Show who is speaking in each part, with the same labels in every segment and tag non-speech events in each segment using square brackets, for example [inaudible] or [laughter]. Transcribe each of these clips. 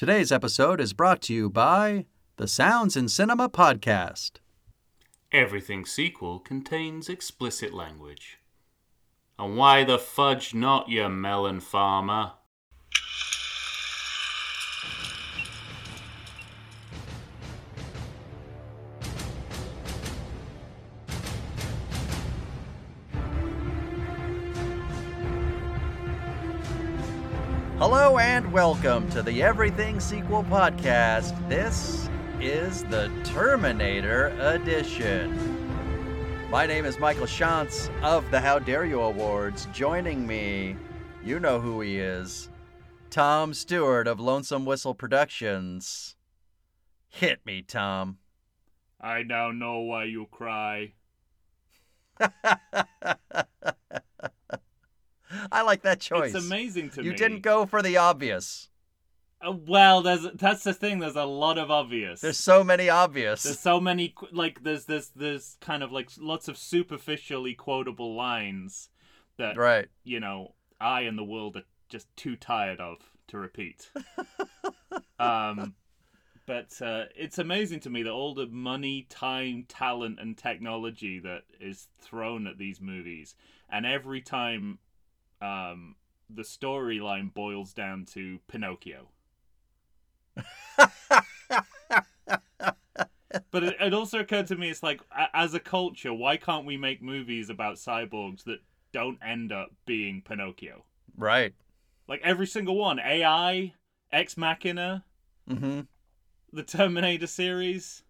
Speaker 1: Today's episode is brought to you by the Sounds in Cinema podcast.
Speaker 2: Everything sequel contains explicit language. And why the fudge not, you melon farmer?
Speaker 1: And welcome to the Everything Sequel podcast. This is the Terminator edition. My name is Michael Shantz of the How Dare You Awards. Joining me, you know who he is, Tom Stewart of Lonesome Whistle Productions. Hit me, Tom.
Speaker 2: I now know why you cry. [laughs] [laughs]
Speaker 1: I like that choice.
Speaker 2: It's amazing to
Speaker 1: you
Speaker 2: me.
Speaker 1: You didn't go for the obvious.
Speaker 2: Uh, well, there's that's the thing. There's a lot of obvious.
Speaker 1: There's so many obvious.
Speaker 2: There's so many like there's there's there's kind of like lots of superficially quotable lines that
Speaker 1: right.
Speaker 2: you know I and the world are just too tired of to repeat. [laughs] um, but uh, it's amazing to me that all the money, time, talent, and technology that is thrown at these movies, and every time, um, the storyline boils down to Pinocchio. But it, it also occurred to me, it's like, as a culture, why can't we make movies about cyborgs that don't end up being Pinocchio?
Speaker 1: right.
Speaker 2: Like every single one. AI, Ex Machina,
Speaker 1: Mm-hmm.
Speaker 2: the Terminator series.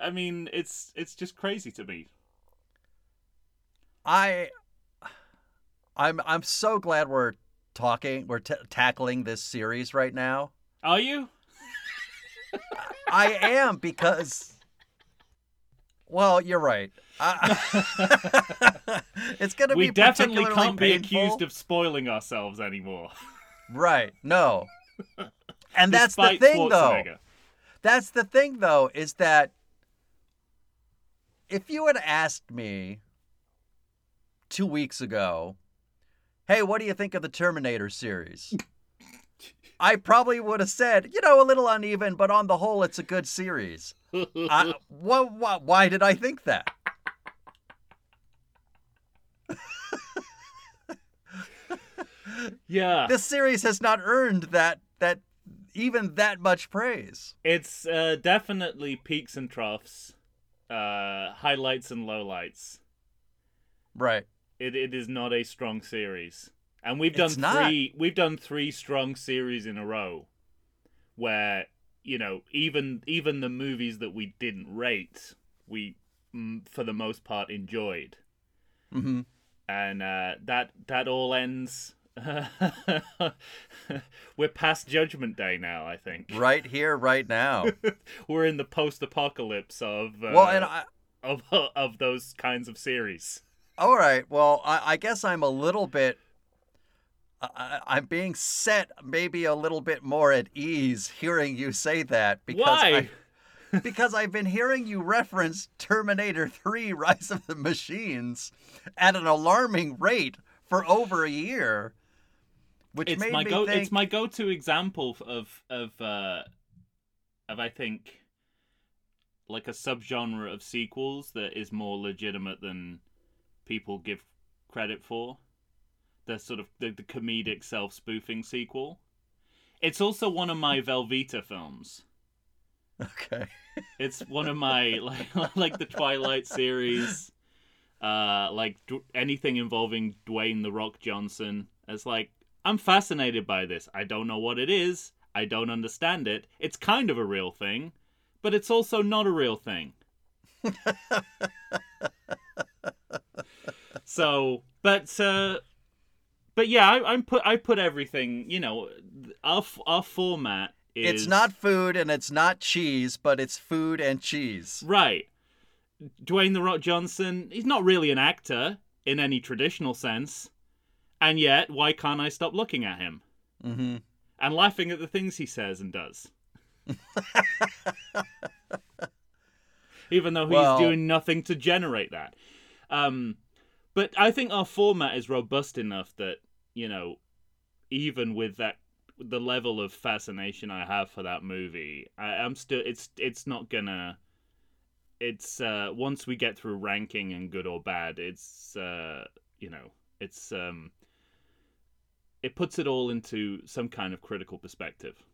Speaker 2: I mean, it's it's just crazy to me.
Speaker 1: I I'm I'm so glad we're talking we're t- tackling this series right now.
Speaker 2: Are you?
Speaker 1: I am because well, you're right. I- [laughs] it's going to
Speaker 2: we
Speaker 1: be
Speaker 2: definitely can't be
Speaker 1: painful.
Speaker 2: accused of spoiling ourselves anymore.
Speaker 1: Right. No. [laughs] And that's the thing though. That's the thing though is that if you had asked me 2 weeks ago, "Hey, what do you think of the Terminator series?" I probably would have said, you know, a little uneven, but on the whole, it's a good series. I, [laughs] wha wha why did I think that? [laughs]
Speaker 2: yeah,
Speaker 1: This series has not earned that that even that much praise.
Speaker 2: it's uh, definitely peaks and troughs, uh, highlights and lowlights.
Speaker 1: Right.
Speaker 2: It it is not a strong series, and we've done
Speaker 1: It's not.
Speaker 2: three. We've done three strong series in a row, where you know even even the movies that we didn't rate, we mm, for the most part enjoyed,
Speaker 1: hmm
Speaker 2: and uh, that that all ends. [laughs] We're past Judgment Day now. I think
Speaker 1: Right here, right now. [laughs]
Speaker 2: we're in the post-apocalypse of uh,
Speaker 1: well, and I,
Speaker 2: of of those kinds of series.
Speaker 1: All right. Well, I, I guess I'm a little bit. I, I'm being set maybe a little bit more at ease hearing you say that because
Speaker 2: Why?
Speaker 1: I, because I've been hearing you reference Terminator 3: [laughs] Rise of the Machines at an alarming rate for over a year, which
Speaker 2: it's
Speaker 1: made
Speaker 2: my
Speaker 1: me
Speaker 2: go
Speaker 1: think.
Speaker 2: it's my go-to example of of uh of I think like a subgenre of sequels that is more legitimate than people give credit for. The sort of the, the comedic self-spoofing sequel. It's also one of my Velveeta films.
Speaker 1: Okay.
Speaker 2: It's one of my [laughs] like like the Twilight series, uh, like d- anything involving Dwayne the Rock Johnson. It's like I'm fascinated by this. I don't know what it is. I don't understand it. It's kind of a real thing, but it's also not a real thing. [laughs] so, but uh, but yeah, I, I'm put I put everything. You know, our our format is
Speaker 1: It's not food and it's not cheese, but it's food and cheese.
Speaker 2: Right. Dwayne The Rock Johnson, he's not really an actor in any traditional sense. And yet, why can't I stop looking at him
Speaker 1: Mm-hmm.
Speaker 2: and laughing at the things he says and does? [laughs] Even though he's
Speaker 1: Well-
Speaker 2: doing nothing to generate that. Um, but I think our format is robust enough that, you know, even with that the level of fascination I have for that movie, I, I'm still it's it's not gonna. It's uh, once we get through ranking and good or bad, it's uh, you know it's um, it puts it all into some kind of critical perspective.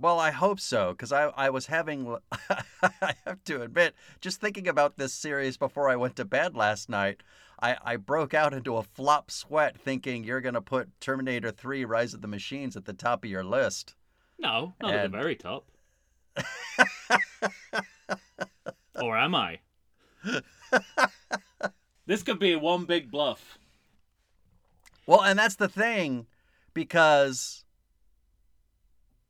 Speaker 1: Well, I hope so, because I, I was having, [laughs] I have to admit, just thinking about this series before I went to bed last night, I, I broke out into a flop sweat thinking you're going to put Terminator 3 Rise of the Machines at the top of your list.
Speaker 2: No, not and... at the very top. [laughs] or am I? this could be one big bluff.
Speaker 1: Well, and that's the thing, because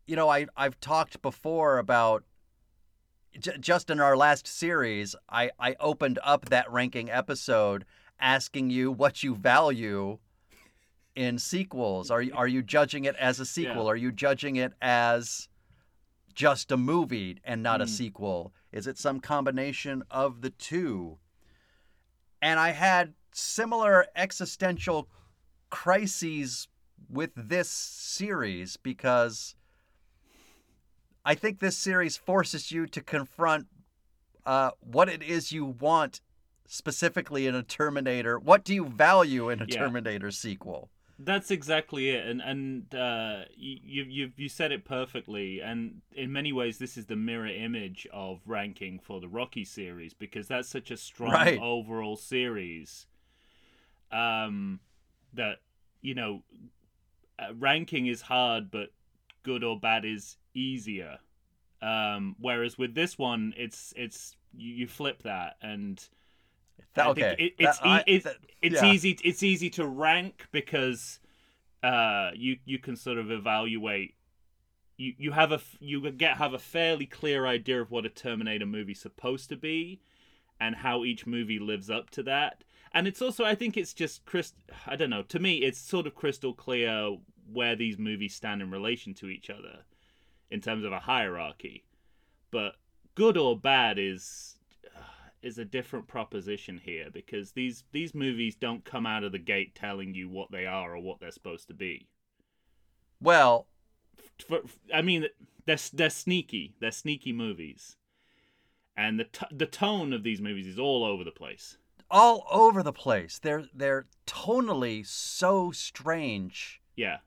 Speaker 1: you know, I I've talked before about j- just in our last series, I I opened up that ranking episode asking you what you value in sequels. Are you are you judging it as a sequel? Yeah. Are you judging it as just a movie and not mm. a sequel? Is it some combination of the two? And I had similar existential crises with this series because I think this series forces you to confront uh, what it is you want specifically in a Terminator. What do you value in a yeah. Terminator sequel?
Speaker 2: That's exactly it, and and uh, you you you said it perfectly. And in many ways, this is the mirror image of ranking for the Rocky series because that's such a strong right. overall series. Um, that you know, uh, ranking is hard, but good or bad is easier. Um, whereas with this one, it's it's you, you flip that and.
Speaker 1: Okay.
Speaker 2: It, it's that, I, it's, that, it's yeah. easy it's easy to rank because uh, you you can sort of evaluate you you have a you get have a fairly clear idea of what a Terminator movie's supposed to be and how each movie lives up to that. And it's also I think it's just Chris I don't know, to me it's sort of crystal clear where these movies stand in relation to each other in terms of a hierarchy. But good or bad is is a different proposition here because these these movies don't come out of the gate telling you what they are or what they're supposed to be.
Speaker 1: Well,
Speaker 2: for, I mean they're they're sneaky. They're sneaky movies. And the t- the tone of these movies is all over the place.
Speaker 1: All over the place. They're they're tonally so strange.
Speaker 2: Yeah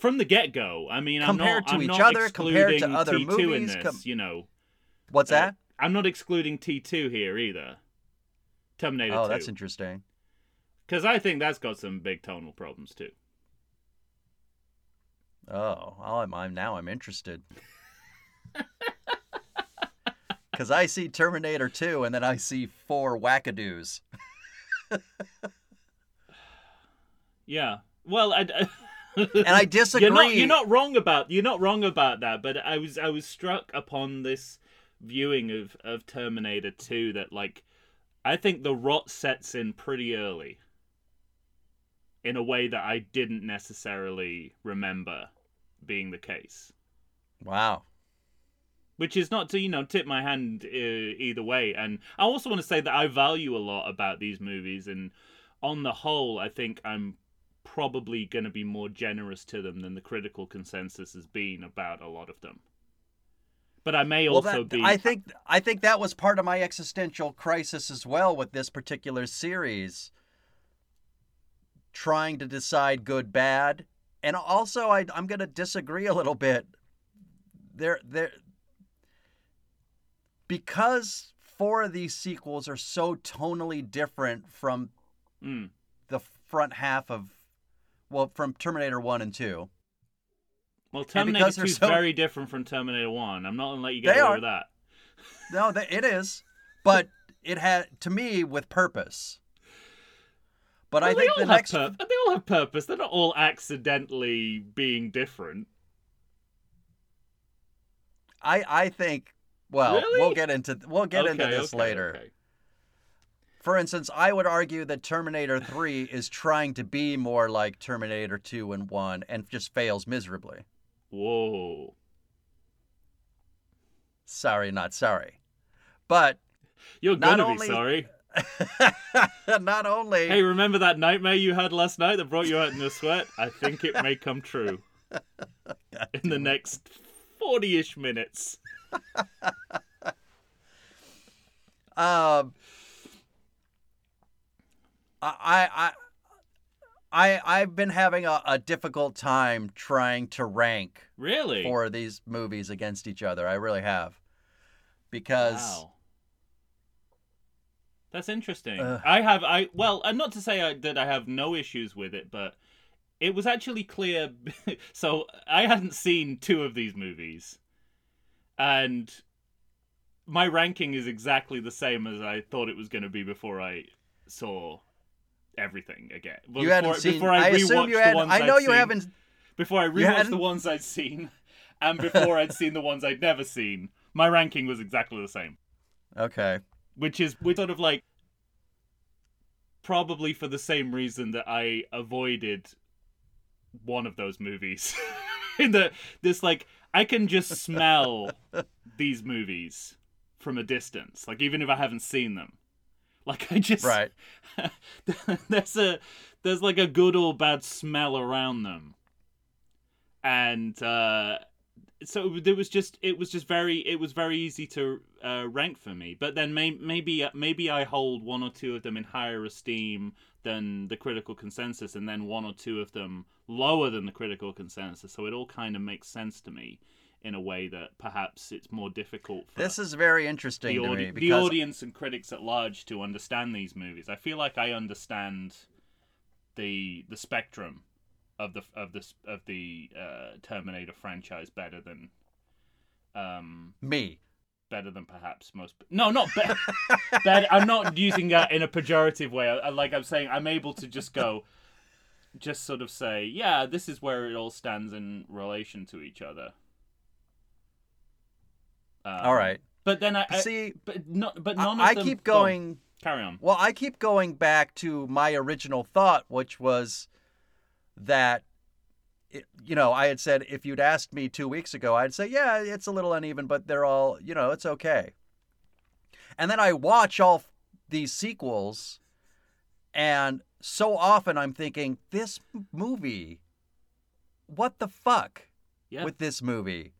Speaker 2: from the get go. I mean,
Speaker 1: compared
Speaker 2: I'm
Speaker 1: not,
Speaker 2: to
Speaker 1: I'm each other, compared to other
Speaker 2: T2
Speaker 1: movies,
Speaker 2: in this, com- you know.
Speaker 1: What's uh, that?
Speaker 2: I'm not excluding T2 here either. Terminator
Speaker 1: oh,
Speaker 2: 2.
Speaker 1: that's interesting.
Speaker 2: Because I think that's got some big tonal problems too.
Speaker 1: Oh, I'm, I'm now I'm interested. [laughs] Because I see Terminator 2 and then I see four wackadoos. [sighs]
Speaker 2: yeah. Well, I, [laughs]
Speaker 1: and I disagree.
Speaker 2: You're not, you're not wrong about you're not wrong about that. But I was I was struck upon this viewing of of Terminator 2 that like I think the rot sets in pretty early in a way that I didn't necessarily remember being the case.
Speaker 1: Wow.
Speaker 2: Which is not to you know tip my hand uh, either way, and I also want to say that I value a lot about these movies, and on the whole, I think I'm probably going to be more generous to them than the critical consensus has been about a lot of them. But I may also that, be.
Speaker 1: I think I think that was part of my existential crisis as well with this particular series. Trying to decide good, bad, and also I, I'm going to disagree a little bit. There, there, because four of these sequels are so tonally different from
Speaker 2: mm.
Speaker 1: the front half of well, from Terminator One and Two.
Speaker 2: Well, Terminator Two is so... very different from Terminator One. I'm not gonna let you get they away with that.
Speaker 1: no, they, it is, but it had to me with purpose. But well, I think the next
Speaker 2: pur- they all have purpose. They're not all accidentally being different.
Speaker 1: I I think well,
Speaker 2: really?
Speaker 1: we'll get into we'll get
Speaker 2: okay,
Speaker 1: into this
Speaker 2: okay,
Speaker 1: later.
Speaker 2: Okay.
Speaker 1: For instance, I would argue that Terminator 3 is trying to be more like Terminator 2 and 1 and just fails miserably.
Speaker 2: Whoa.
Speaker 1: Sorry, not sorry. But
Speaker 2: you're gonna only, be sorry. [laughs]
Speaker 1: Not only
Speaker 2: Hey, remember that nightmare you had last night that brought you out in a sweat? I think it may come true [laughs] in the next 40 ish minutes. [laughs]
Speaker 1: Um, I, I, I, I've been having a, a difficult time trying to rank
Speaker 2: Really?
Speaker 1: for these movies against each other. I really have, because
Speaker 2: Wow. That's interesting.
Speaker 1: Ugh.
Speaker 2: I have I well, and not to say I, that I have no issues with it, but it was actually clear. [laughs] so I hadn't seen two of these movies, and my ranking is exactly the same as I thought it was going to be before I saw everything again. Well,
Speaker 1: you hadn't
Speaker 2: before,
Speaker 1: seen.
Speaker 2: before I,
Speaker 1: I, assume
Speaker 2: rewatched
Speaker 1: you had. I know
Speaker 2: I'd
Speaker 1: you
Speaker 2: seen,
Speaker 1: haven't.
Speaker 2: before I rewatched the ones I'd seen, and before I'd seen the ones I'd never seen. My ranking was exactly the same
Speaker 1: Okay.
Speaker 2: which is we sort of like probably for the same reason that I avoided one of those movies. [laughs] In the this like I can just smell [laughs] these movies from a distance, like even if I haven't seen them. Like I just
Speaker 1: Right. [laughs]
Speaker 2: there's a there's like a good or bad smell around them, and uh, so there was just it was just very it was very easy to uh, rank for me. But then may, maybe maybe I hold one or two of them in higher esteem than the critical consensus, and then one or two of them lower than the critical consensus. So it all kind of makes sense to me in a way that perhaps it's more difficult for
Speaker 1: This is very interesting
Speaker 2: the,
Speaker 1: to
Speaker 2: audi-
Speaker 1: me
Speaker 2: the audience and critics at large to understand these movies. I feel like I understand the the spectrum of the of the of the uh, Terminator franchise better than um
Speaker 1: me.
Speaker 2: better than perhaps most. No, not [laughs] better. I'm not using that in a pejorative way. I- like I'm saying, I'm able to just go, just sort of say, yeah, this is where it all stands in relation to each other. Um,
Speaker 1: All right.
Speaker 2: but then I, I
Speaker 1: See,
Speaker 2: but not, but
Speaker 1: I,
Speaker 2: none of
Speaker 1: I
Speaker 2: them.
Speaker 1: keep
Speaker 2: go on,
Speaker 1: going.
Speaker 2: carry on.
Speaker 1: Well, I keep going back to my original thought, which was that, it, you know, I had said if you'd asked me two weeks ago, I'd say, yeah, it's a little uneven, but they're all, you know, it's okay. And then I watch all these sequels, and so often I'm thinking, this movie, what the fuck
Speaker 2: Yeah.
Speaker 1: with this movie?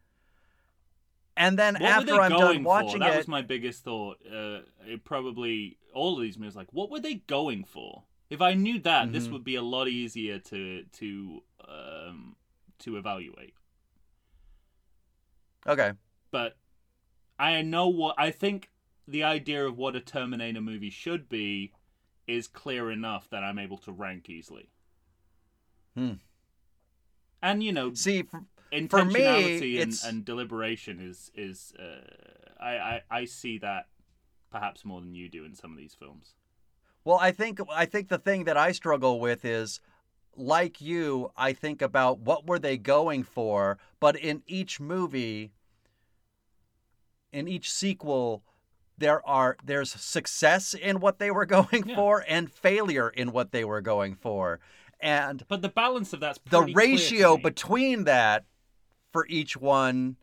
Speaker 1: And then
Speaker 2: What
Speaker 1: after I'm done watching
Speaker 2: for? That
Speaker 1: it,
Speaker 2: was my biggest thought. Uh, it probably all of these movies, like, what were they going for? If I knew that, this
Speaker 1: Mhm.
Speaker 2: would be a lot easier to to um, to evaluate.
Speaker 1: okay,
Speaker 2: But I know what I think. The idea of what a Terminator movie should be is clear enough that I'm able to rank easily.
Speaker 1: Hmm.
Speaker 2: And you know,
Speaker 1: see, f- For me,
Speaker 2: intentionality and, and deliberation is is uh, I, I I see that perhaps more than you do in some of these films.
Speaker 1: Well, I think I think the thing that I struggle with is like you, I think about what were they going for, but in each movie in each sequel there are there's success in what they were [laughs] going
Speaker 2: Yeah.
Speaker 1: for and failure in what they were going for. And
Speaker 2: But the balance of that's
Speaker 1: the
Speaker 2: pretty clear to
Speaker 1: ratio between that for each one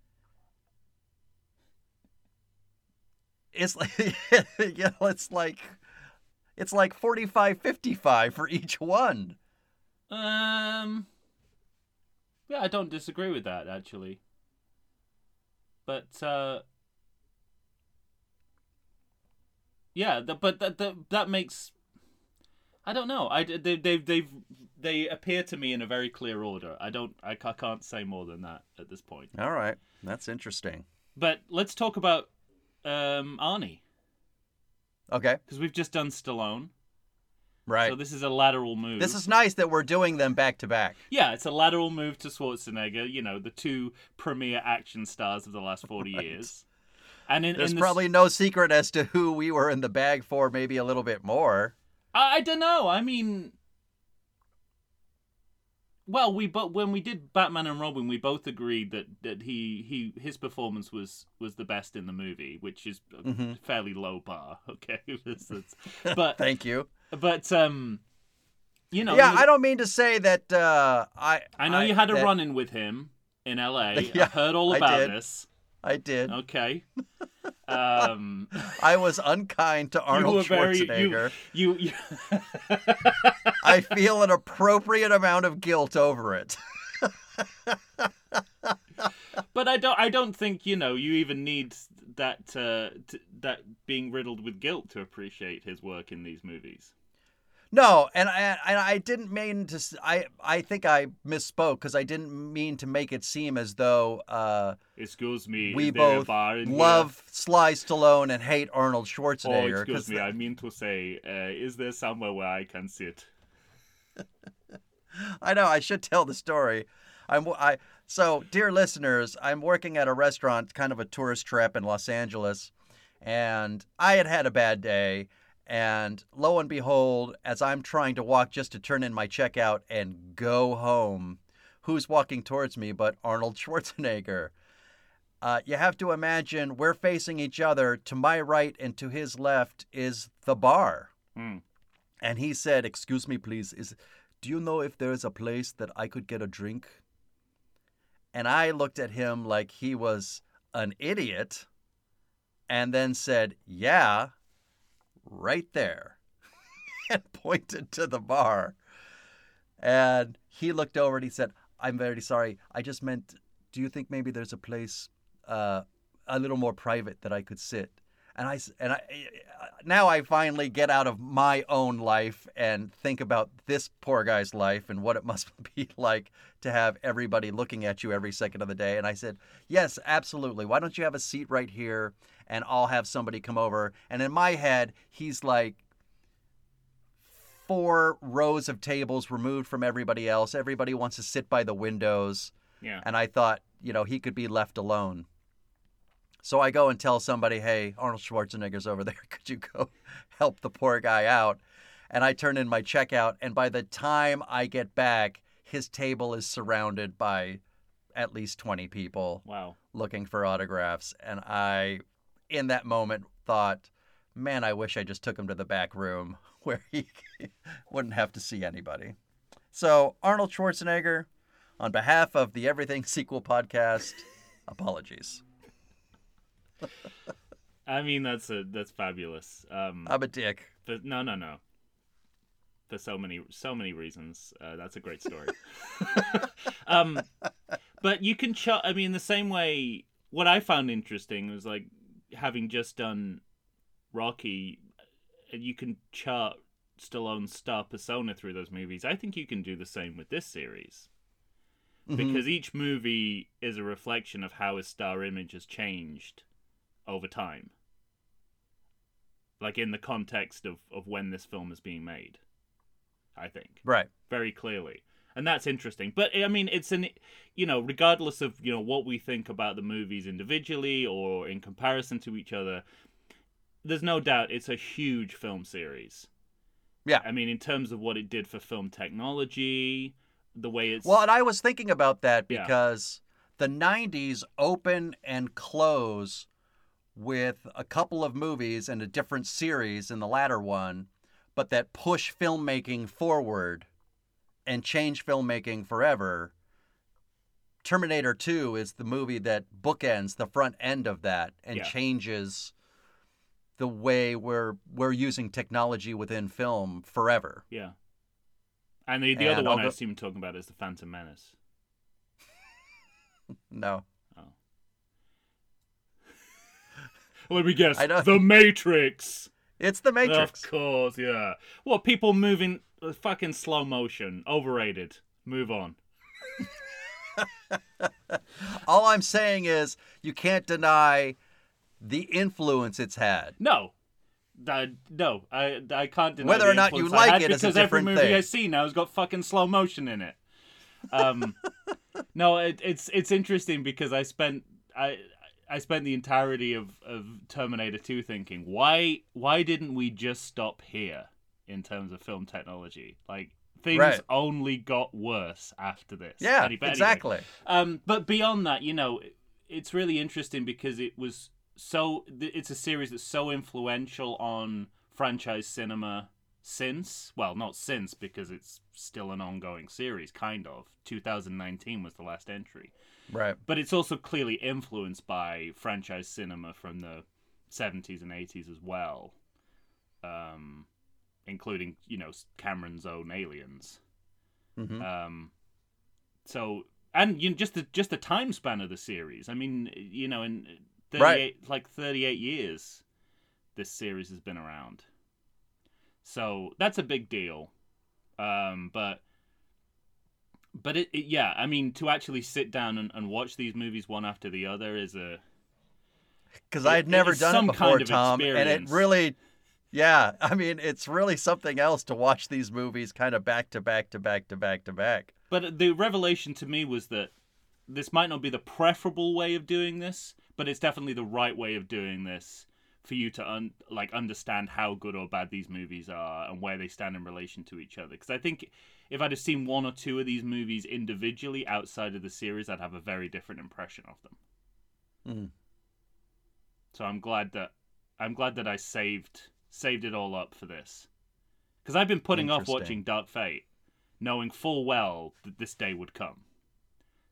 Speaker 1: It's like [laughs] you know, it's like it's like 45 55 for each one.
Speaker 2: Um. Yeah, I don't disagree with that actually. But uh. Yeah, the, but that that that makes. I don't know. I they they they've they appear to me in a very clear order. I don't. I, ca- can't say more than that at this point.
Speaker 1: All right. That's interesting.
Speaker 2: But let's talk about um Arnie
Speaker 1: Okay.
Speaker 2: because we've just done Stallone.
Speaker 1: Right.
Speaker 2: So this is a lateral move.
Speaker 1: this is nice that we're doing them back to back.
Speaker 2: Yeah, it's a lateral move to Schwarzenegger. You know, the two premier action stars of the last forty
Speaker 1: Right.
Speaker 2: years. And in,
Speaker 1: There's
Speaker 2: in this,
Speaker 1: probably no secret as to who we were in the bag for, maybe a little bit more.
Speaker 2: I, I don't know. I mean, well, we but when we did Batman and Robin, we both agreed that that he he his performance was was the best in the movie, which is a
Speaker 1: Mhm.
Speaker 2: fairly low bar. [laughs] Okay, [laughs] [laughs] but
Speaker 1: Thank you.
Speaker 2: but um, you know,
Speaker 1: yeah,
Speaker 2: was-
Speaker 1: I don't mean to say that uh, I.
Speaker 2: I know you had a
Speaker 1: that-
Speaker 2: run in with him in L.A.
Speaker 1: Yeah,
Speaker 2: I heard all about
Speaker 1: did.
Speaker 2: this.
Speaker 1: I did.
Speaker 2: Okay. Um,
Speaker 1: I was unkind to [laughs] Arnold
Speaker 2: were very
Speaker 1: Schwarzenegger.
Speaker 2: you you. you [laughs]
Speaker 1: I feel an appropriate amount of guilt over it. [laughs]
Speaker 2: but I don't. I don't think you know. You even need that. Uh, t- that being riddled with guilt to appreciate his work in these movies.
Speaker 1: No, and I and I didn't mean to. I I think I misspoke because I didn't mean to make it seem as though uh,
Speaker 2: Excuse me.
Speaker 1: we
Speaker 2: is there a
Speaker 1: both
Speaker 2: bar in here?
Speaker 1: love Sly Stallone and hate Arnold
Speaker 2: Oh,
Speaker 1: Schwarzenegger.
Speaker 2: excuse
Speaker 1: 'cause
Speaker 2: me. I mean to say, uh, is there somewhere where I can sit? [laughs]
Speaker 1: I know I should tell the story. I'm I so dear listeners, I'm working at a restaurant, kind of a tourist trap in Los Angeles, and I had had a bad day. And lo and behold, as I'm trying to walk just to turn in my checkout and go home, who's walking towards me but Arnold [laughs] Schwarzenegger? Uh, you have to imagine we're facing each other. To my right and to his left is the bar.
Speaker 2: Hmm.
Speaker 1: And he said, Excuse me, please, is do you know if there's a place that I could get a drink? And I looked at him like he was an idiot and then said, Yeah, right there. [laughs] and pointed to the bar. And he looked over and he said, I'm very sorry. I just meant, do you think maybe there's a place uh, a little more private that I could sit? And I and I eh, eh, now I finally get out of my own life and think about this poor guy's life and what it [laughs] must be like to have everybody looking at you every second of the day. And I said, "Yes, absolutely. Why don't you have a seat right here and I'll have somebody come over?" And in my head, he's like four rows of tables removed from everybody else. Everybody wants to sit by the windows.
Speaker 2: Yeah.
Speaker 1: And I thought, you know, he could be left alone. So I go and tell somebody, hey, Arnold Schwarzenegger's over there. [laughs] Could you go help the poor guy out? And I turn in my checkout. And by the time I get back, his table is surrounded by at least 20 people
Speaker 2: Wow.
Speaker 1: looking for autographs. And I, in that moment, thought, man, I wish I just took him to the back room [laughs] where he [laughs] wouldn't have to see anybody. So, Arnold Schwarzenegger, on behalf of the Everything Sequel podcast, apologies. [laughs]
Speaker 2: I mean, that's a that's fabulous. Um,
Speaker 1: I'm a dick.
Speaker 2: but no, no, no. For so many so many reasons, uh, that's a great story. [laughs] um, but you can chart. I mean, the same way. What I found interesting was like having just done Rocky, and you can chart Stallone's star persona through those movies. I think you can do the same with this series
Speaker 1: Mhm.
Speaker 2: because each movie is a reflection of how his star image has changed over time. Like in the context of, of when this film is being made, I think
Speaker 1: Right.
Speaker 2: very clearly, and that's interesting. But I mean, it's an you know, regardless of you know what we think about the movies individually or in comparison to each other, there's no doubt it's a huge film series.
Speaker 1: Yeah.
Speaker 2: I mean, in terms of what it did for film technology, the way it's
Speaker 1: Well, and I was thinking about that
Speaker 2: Yeah.
Speaker 1: because the 90s open and close with a couple of movies and a different series in the latter one, but that push filmmaking forward and change filmmaking forever. Terminator 2 is the movie that bookends the front end of that and
Speaker 2: Yeah.
Speaker 1: changes the way we're we're using technology within film forever.
Speaker 2: yeah. And the, the other
Speaker 1: And
Speaker 2: one
Speaker 1: I'll
Speaker 2: I
Speaker 1: go-
Speaker 2: assume you're talking about is the Phantom Menace. [laughs]
Speaker 1: No.
Speaker 2: Let me guess.
Speaker 1: I don't-
Speaker 2: The Matrix.
Speaker 1: It's the Matrix.
Speaker 2: Of course, yeah. What people moving uh, fucking slow motion? Overrated. Move on. [laughs]
Speaker 1: All I'm saying is you can't deny the influence it's had.
Speaker 2: No. No, I I can't deny
Speaker 1: Whether or not you like it is a
Speaker 2: because every movie
Speaker 1: thing.
Speaker 2: I see now has got fucking slow motion in it. Um, [laughs] no, it, it's it's interesting because I spent I I spent the entirety of, of Terminator 2 thinking why why didn't we just stop here in terms of film technology? Like things
Speaker 1: Right.
Speaker 2: only got worse after this.
Speaker 1: Yeah,
Speaker 2: anyway.
Speaker 1: exactly.
Speaker 2: Um, but beyond that, you know, it's really interesting because it was so. It's a series that's so influential on franchise cinema since. Well, not since because it's still an ongoing series, kind of. 2019 was the last entry,
Speaker 1: Right.
Speaker 2: but it's also clearly influenced by franchise cinema from the seventies and eighties as well, um, including you know Cameron's own Aliens.
Speaker 1: Mhm.
Speaker 2: Um, so and you know, just the just the time span of the series. I mean, you know, in thirty eight like thirty eight years, this series has been around. So that's a big deal. Um, but but it, it yeah, I mean, to actually sit down and, and watch these movies one after the other is a
Speaker 1: because I had never done
Speaker 2: some
Speaker 1: it before,
Speaker 2: kind of
Speaker 1: Tom, and it really, yeah, I mean, it's really something else to watch these movies kind of back to back to back to back to back.
Speaker 2: But the revelation to me was that this might not be the preferable way of doing this, but it's definitely the right way of doing this for you to un- like understand how good or bad these movies are and where they stand in relation to each other. Because I think if I'd have seen one or two of these movies individually outside of the series, I'd have a very different impression of them.
Speaker 1: Mm.
Speaker 2: So I'm glad that I'm glad that I saved saved it all up for this. Because I've been putting off watching Dark Fate, knowing full well that this day would come.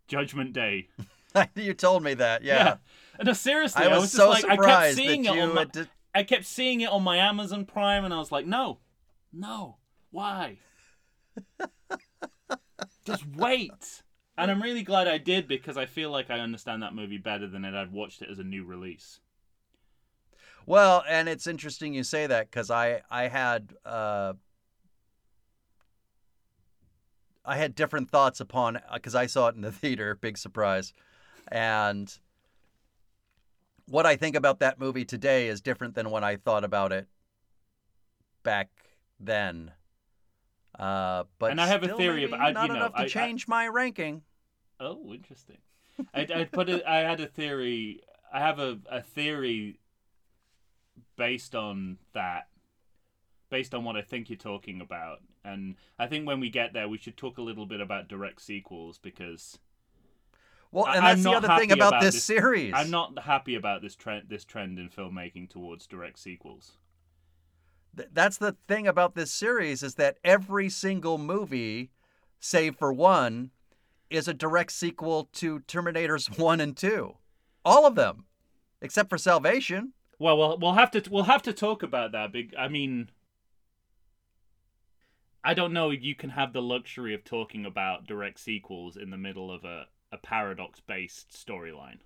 Speaker 2: Judgment Day. [laughs] [laughs]
Speaker 1: you told me that, yeah.
Speaker 2: No, seriously,
Speaker 1: I
Speaker 2: I
Speaker 1: was,
Speaker 2: was,
Speaker 1: so
Speaker 2: just like, I kept
Speaker 1: surprised
Speaker 2: seeing
Speaker 1: that
Speaker 2: it
Speaker 1: you
Speaker 2: on my,
Speaker 1: had d-
Speaker 2: I kept seeing it on my Amazon Prime, and I was like, no, no, why? [laughs] just wait. And I'm really glad I did because I feel like I understand that movie better than if I'd watched it as a new release.
Speaker 1: Well, and it's interesting you say that because I I had uh, I had different thoughts upon because I saw it in the [laughs] theater, big surprise, and what I think about that movie today is different than what I thought about it back then. Uh, but
Speaker 2: And I have a theory about- I-
Speaker 1: not
Speaker 2: you know,
Speaker 1: enough to
Speaker 2: I- I-
Speaker 1: change my ranking.
Speaker 2: Oh, interesting. I, I put it. I had a theory. I have a, a theory based on that, based on what I think you're talking about, and I think when we get there, we should talk a little bit about direct sequels because
Speaker 1: Well, and that's the other thing about,
Speaker 2: about
Speaker 1: this,
Speaker 2: this.
Speaker 1: series.
Speaker 2: I'm not happy about this trend. This trend in filmmaking towards direct sequels.
Speaker 1: Th- that's the thing about this series is that every single movie, save for one, is a direct sequel to Terminators [laughs] 1 and 2. All of them, except for Salvation.
Speaker 2: Well, we'll we'll have to we'll have to talk about that. Big. I mean, I don't know if you can have the luxury of talking about direct sequels in the middle of a a paradox based storyline.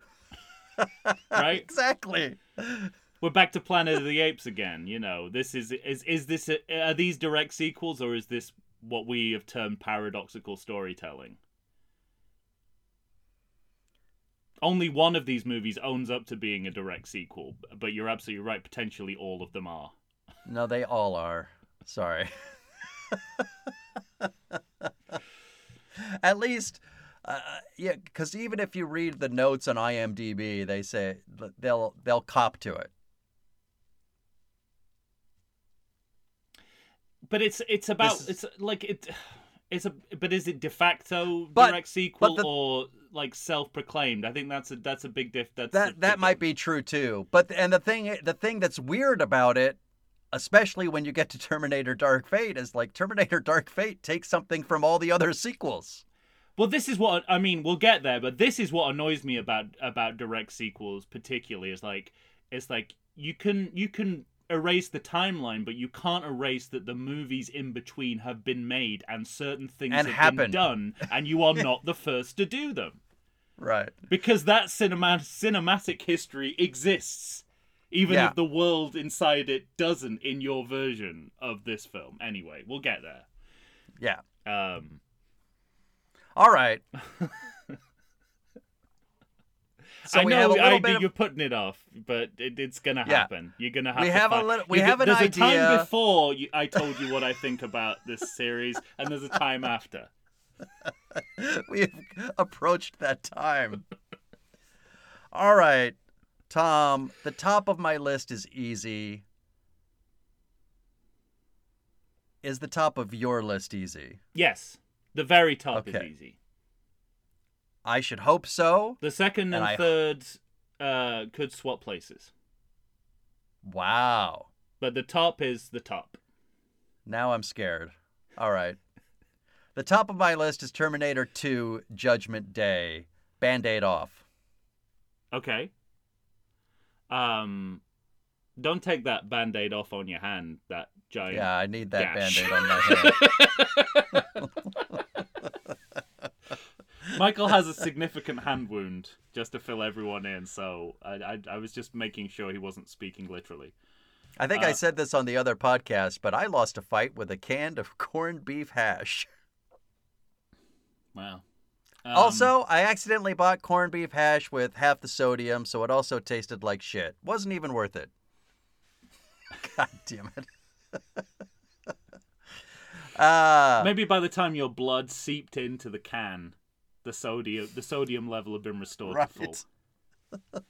Speaker 2: [laughs] Right?
Speaker 1: exactly.
Speaker 2: We're back to Planet of the Apes again. You know, this is is is this a, are these direct sequels or is this what we have termed paradoxical storytelling? Only one of these movies owns up to being a direct sequel, but you're absolutely right. Potentially all of them are.
Speaker 1: No, they all are. Sorry. [laughs] At least, uh, yeah, because even if you read the notes on IMDb, they say they'll they'll cop to it.
Speaker 2: But it's it's about
Speaker 1: This
Speaker 2: it's like it it's a but is it de facto
Speaker 1: But-
Speaker 2: direct sequel
Speaker 1: the-
Speaker 2: or like self proclaimed? I think that's a that's a big diff. That's
Speaker 1: that that might be true too. But and the thing the thing that's weird about it, especially when you get to Terminator Dark Fate, is like Terminator Dark Fate takes something from all the other sequels.
Speaker 2: Well, this is what I mean. We'll get there, but this is what annoys me about about direct sequels, particularly. Is like it's like you can you can erase the timeline, but you can't erase that the movies in between have been made and certain things
Speaker 1: And
Speaker 2: have
Speaker 1: happened.
Speaker 2: been done, and you are [laughs] not the first to do them
Speaker 1: Right.
Speaker 2: because that cinema cinematic history exists. Even
Speaker 1: Yeah.
Speaker 2: if the world inside it doesn't in your version of this film. Anyway, we'll get there.
Speaker 1: Yeah.
Speaker 2: Um,
Speaker 1: All right. [laughs] So
Speaker 2: I
Speaker 1: we
Speaker 2: know
Speaker 1: have a
Speaker 2: I,
Speaker 1: bit of
Speaker 2: you're putting it off, but it, it's gonna
Speaker 1: Yeah.
Speaker 2: happen. You're gonna have.
Speaker 1: We
Speaker 2: to
Speaker 1: have a little- we
Speaker 2: you-
Speaker 1: have an idea.
Speaker 2: There's a time before you, I told you what I think about this series, and there's a time after. [laughs]
Speaker 1: We've approached that time. All right, Tom, the top of my list is easy. Is the top of your list easy?
Speaker 2: Yes, the very top is easy.
Speaker 1: I should hope so.
Speaker 2: The second and,
Speaker 1: And
Speaker 2: third uh, could swap places,
Speaker 1: Wow.
Speaker 2: but the top is the top.
Speaker 1: Now I'm scared. All right. The top of my list is Terminator 2 Judgment Day. Band aid off.
Speaker 2: Okay. Um, Don't take that band aid off on your hand. That giant.
Speaker 1: Yeah, I need that band-aid on my [laughs] hand. [laughs]
Speaker 2: Michael has a significant hand wound, just to fill everyone in. So I, I, I was just making sure he wasn't speaking literally.
Speaker 1: I think I
Speaker 2: Uh,
Speaker 1: said this on the other podcast, but I lost a fight with a can of [laughs] corned beef hash.
Speaker 2: Wow. Um,
Speaker 1: also, I accidentally bought corned beef hash with half the sodium, so it also tasted like shit. Wasn't even worth it. [laughs] God damn it. [laughs] uh,
Speaker 2: maybe by the time your blood seeped into the can, the sodium the sodium level had been restored to full. [laughs]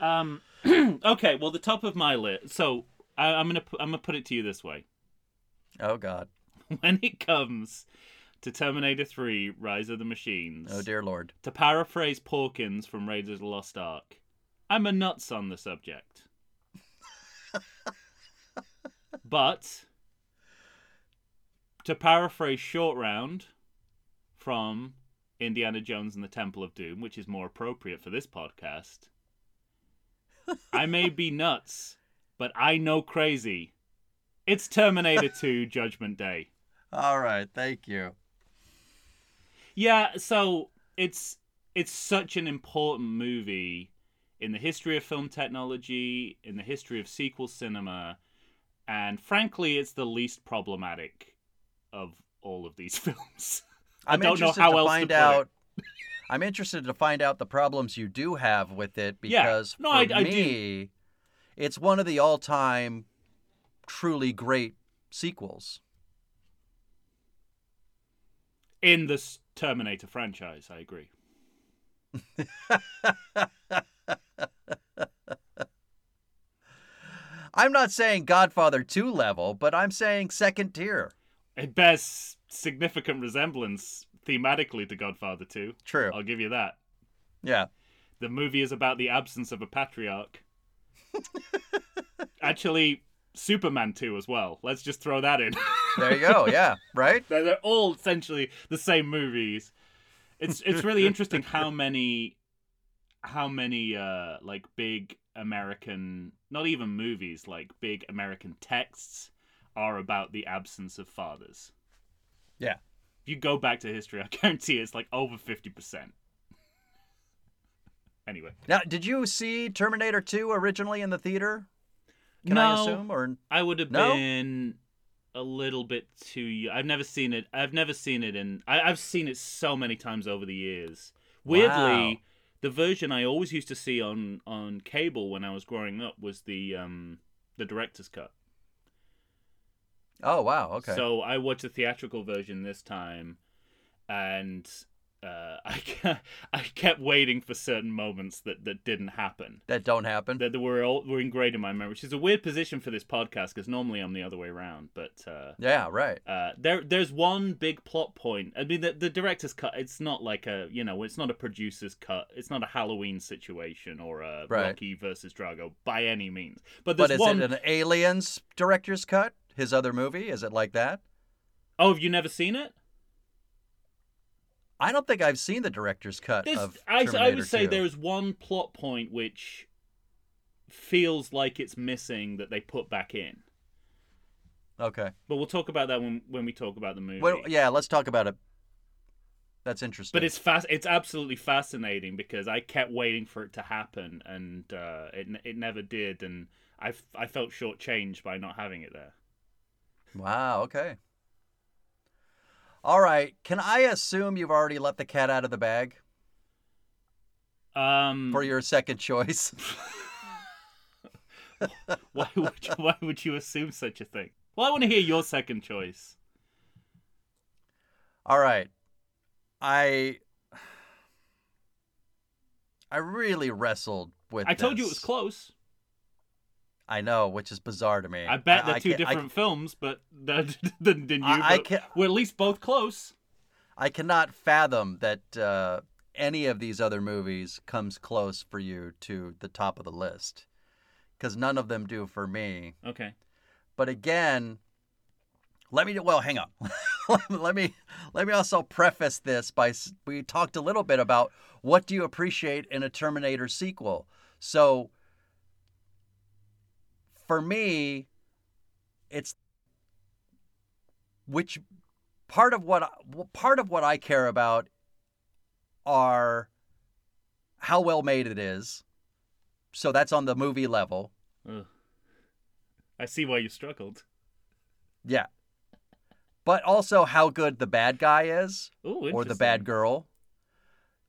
Speaker 2: Um. [clears throat] okay. Well, the top of my list. So I, I'm gonna I'm gonna put it to you this way.
Speaker 1: Oh God. [laughs]
Speaker 2: When it comes to Terminator 3: Rise of the Machines,
Speaker 1: Oh dear Lord.
Speaker 2: to paraphrase Porkins from Raiders of the Lost Ark, I'm a nuts on the subject. [laughs] but to paraphrase Short Round from Indiana Jones and the Temple of Doom, which is more appropriate for this podcast, [laughs] I may be nuts, but I know crazy. It's Terminator [laughs] 2 Judgment Day.
Speaker 1: All right. Thank you.
Speaker 2: Yeah, so it's it's such an important movie in the history of film technology, in the history of sequel cinema, and frankly, it's the least problematic of all of these [laughs] films. I
Speaker 1: I'm
Speaker 2: don't know
Speaker 1: interested
Speaker 2: how
Speaker 1: to
Speaker 2: else to
Speaker 1: find
Speaker 2: it.
Speaker 1: out. I'm interested to find out the problems you do have with it
Speaker 2: Yeah.
Speaker 1: because
Speaker 2: No,
Speaker 1: for
Speaker 2: I- I do.
Speaker 1: me, it's one of the all-time truly great sequels.
Speaker 2: In the Terminator franchise, I agree. [laughs]
Speaker 1: I'm not saying Godfather 2 level, but I'm saying second tier.
Speaker 2: It bears significant resemblance thematically to Godfather 2.
Speaker 1: True.
Speaker 2: I'll give you that.
Speaker 1: Yeah.
Speaker 2: The movie is about the absence of a patriarch. [laughs] Actually, Superman 2 as well. Let's just throw that in.
Speaker 1: There you go. [laughs] Yeah. Right?
Speaker 2: they're, they're all essentially the same movies. It's it's really interesting how many how many uh like big American not even movies like big American texts are about the absence of fathers.
Speaker 1: Yeah.
Speaker 2: If you go back to history, I [laughs] guarantee it's like over fifty percent. Anyway,
Speaker 1: Now, did you see Terminator 2 originally in the theater? Can
Speaker 2: no,
Speaker 1: I assume? Or
Speaker 2: I would have
Speaker 1: No?
Speaker 2: been a little bit too. I've never seen it. I've never seen it in. I, I've seen it so many times over the years. Weirdly,
Speaker 1: Wow.
Speaker 2: the version I always used to see on on cable when I was growing up was the um the director's cut.
Speaker 1: Oh, wow. Okay.
Speaker 2: So I watched the theatrical version this time, and uh, [laughs] I ke- I kept waiting for certain moments that that didn't happen.
Speaker 1: that don't happen.
Speaker 2: That that were all were ingrained in my memory, which is a weird position for this podcast because normally I'm the other way around. But uh,
Speaker 1: yeah, right.
Speaker 2: uh, there there's one big plot point. I mean, the, the director's cut. It's not like a you know, it's not a producer's cut. It's not a Halloween situation or a
Speaker 1: Right.
Speaker 2: Rocky versus Drago by any means. But there's But
Speaker 1: is
Speaker 2: one
Speaker 1: it an Aliens director's cut? His other movie? Is it like that?
Speaker 2: oh, have you never seen it?
Speaker 1: I don't think I've seen the director's cut
Speaker 2: There's,
Speaker 1: of
Speaker 2: I,
Speaker 1: Terminator
Speaker 2: I would say
Speaker 1: 2.
Speaker 2: there is one plot point which feels like it's missing that they put back in.
Speaker 1: Okay.
Speaker 2: But we'll talk about that when when we talk about the movie.
Speaker 1: Well, yeah, let's talk about it. That's interesting.
Speaker 2: But it's fast. It's absolutely fascinating because I kept waiting for it to happen, and uh, it it never did, and I I felt shortchanged by not having it there.
Speaker 1: Wow, okay. All right. Can I assume you've already let the cat out of the bag
Speaker 2: Um,
Speaker 1: for your second choice? [laughs]
Speaker 2: why would you, why would you assume such a thing? Well, I want to hear your second choice.
Speaker 1: All right. I I really wrestled with
Speaker 2: I told you it was close.
Speaker 1: I know, which is bizarre to me.
Speaker 2: I bet they're
Speaker 1: I
Speaker 2: two
Speaker 1: can't- I-
Speaker 2: different films, but [laughs] than, than you.
Speaker 1: I-
Speaker 2: but we're at least both close.
Speaker 1: I cannot fathom that uh, any of these other movies comes close for you to the top of the list, because none of them do for me.
Speaker 2: Okay.
Speaker 1: But again, let me well, hang on. [laughs] let me let me also preface this by we talked a little bit about what do you appreciate in a Terminator sequel. So for me, it's which part of what I- part of what I care about are how well made it is. So that's on the movie level.
Speaker 2: Ugh. I see why you struggled.
Speaker 1: Yeah. But also how good the bad guy is
Speaker 2: Ooh,
Speaker 1: or the bad girl.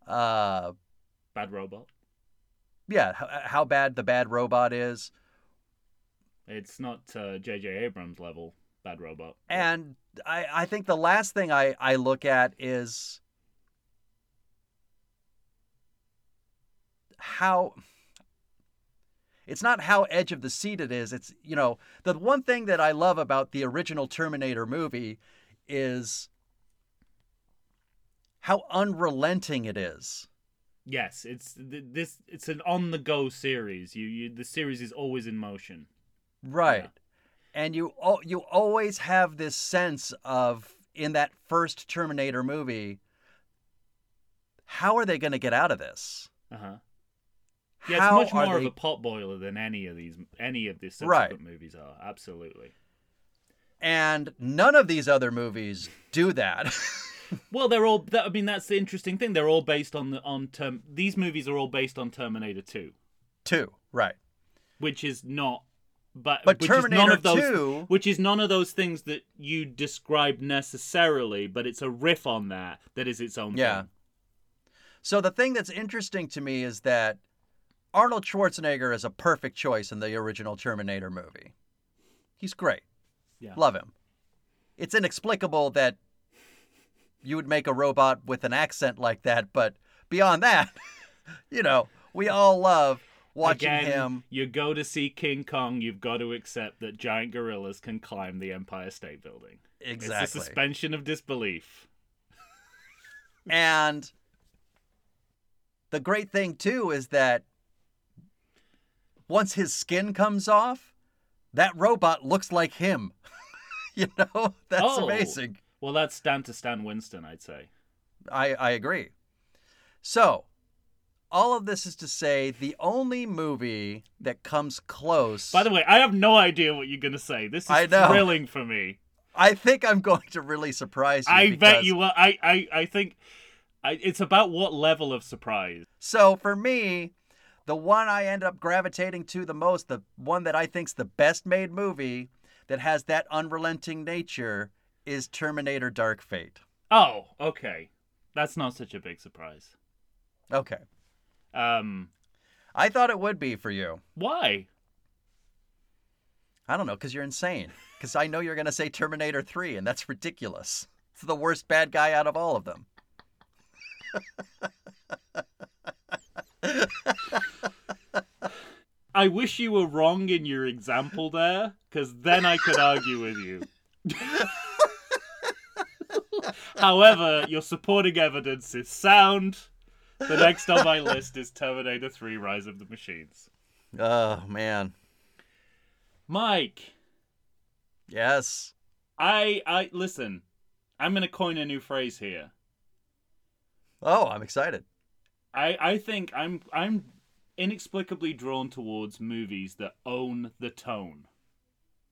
Speaker 1: Uh
Speaker 2: Bad robot.
Speaker 1: yeah, h- how bad the bad robot is.
Speaker 2: It's not uh, J.J. Abrams level bad robot.
Speaker 1: And I, I think the last thing I, I look at is how it's not how edge of the seat it is. It's, you know, the one thing that I love about the original Terminator movie is how unrelenting it is.
Speaker 2: yes, it's this. It's an on-the-go series. You, you, the series is always in motion.
Speaker 1: Right. And you you always have this sense of in that first Terminator movie how are they going to get out of this?
Speaker 2: Uh huh. Yeah,
Speaker 1: How
Speaker 2: it's much more
Speaker 1: they
Speaker 2: of a potboiler than any of these any of these
Speaker 1: Right.
Speaker 2: subsequent movies are. Absolutely.
Speaker 1: And none of these other movies do that. [laughs]
Speaker 2: Well, they're all. That, I mean, that's the interesting thing. They're all based on the on term. These movies are all based on Terminator Two,
Speaker 1: Two, right.
Speaker 2: which is not. But
Speaker 1: But
Speaker 2: which is none
Speaker 1: Terminator
Speaker 2: of those,
Speaker 1: 2
Speaker 2: which is none of those things that you describe necessarily, but it's a riff on that that is its own.
Speaker 1: Yeah.
Speaker 2: thing.
Speaker 1: So the thing that's interesting to me is that Arnold Schwarzenegger is a perfect choice in the original Terminator movie. He's great.
Speaker 2: Yeah.
Speaker 1: Love him. It's inexplicable that you would make a robot with an accent like that, but beyond that, [laughs] you know, we all love watching
Speaker 2: Again,
Speaker 1: him.
Speaker 2: you go to see King Kong, you've got to accept that giant gorillas can climb the Empire State Building.
Speaker 1: Exactly.
Speaker 2: It's a suspension of disbelief.
Speaker 1: And the great thing too is that once his skin comes off, that robot looks like him. [laughs] you know, [laughs] that's
Speaker 2: Oh.
Speaker 1: amazing.
Speaker 2: Well, that's Stan to Stan Winston, I'd say.
Speaker 1: I, I agree. So, all of this is to say the only movie that comes close.
Speaker 2: By the way, I have no idea what you're going to say. This is thrilling for me.
Speaker 1: I think I'm going to really surprise you.
Speaker 2: I bet you will. I, I, I think I, it's about what level of surprise.
Speaker 1: So for me, the one I end up gravitating to the most, the one that I think's the best made movie that has that unrelenting nature is Terminator Dark Fate.
Speaker 2: Oh, okay. That's not such a big surprise.
Speaker 1: Okay.
Speaker 2: Um,
Speaker 1: I thought it would be for you.
Speaker 2: why?
Speaker 1: I don't know, because you're insane. Because I know you're going to say Terminator 3, and that's ridiculous. It's the worst bad guy out of all of them. [laughs]
Speaker 2: I wish you were wrong in your example there, because then I could argue with you. [laughs] However, your supporting evidence is sound. The next on my list is Terminator 3 Rise of the Machines.
Speaker 1: Oh, man.
Speaker 2: Mike,
Speaker 1: Yes.
Speaker 2: I I listen. I'm gonna coin a new phrase here.
Speaker 1: Oh, I'm excited.
Speaker 2: I I think I'm I'm inexplicably drawn towards movies that own the tone.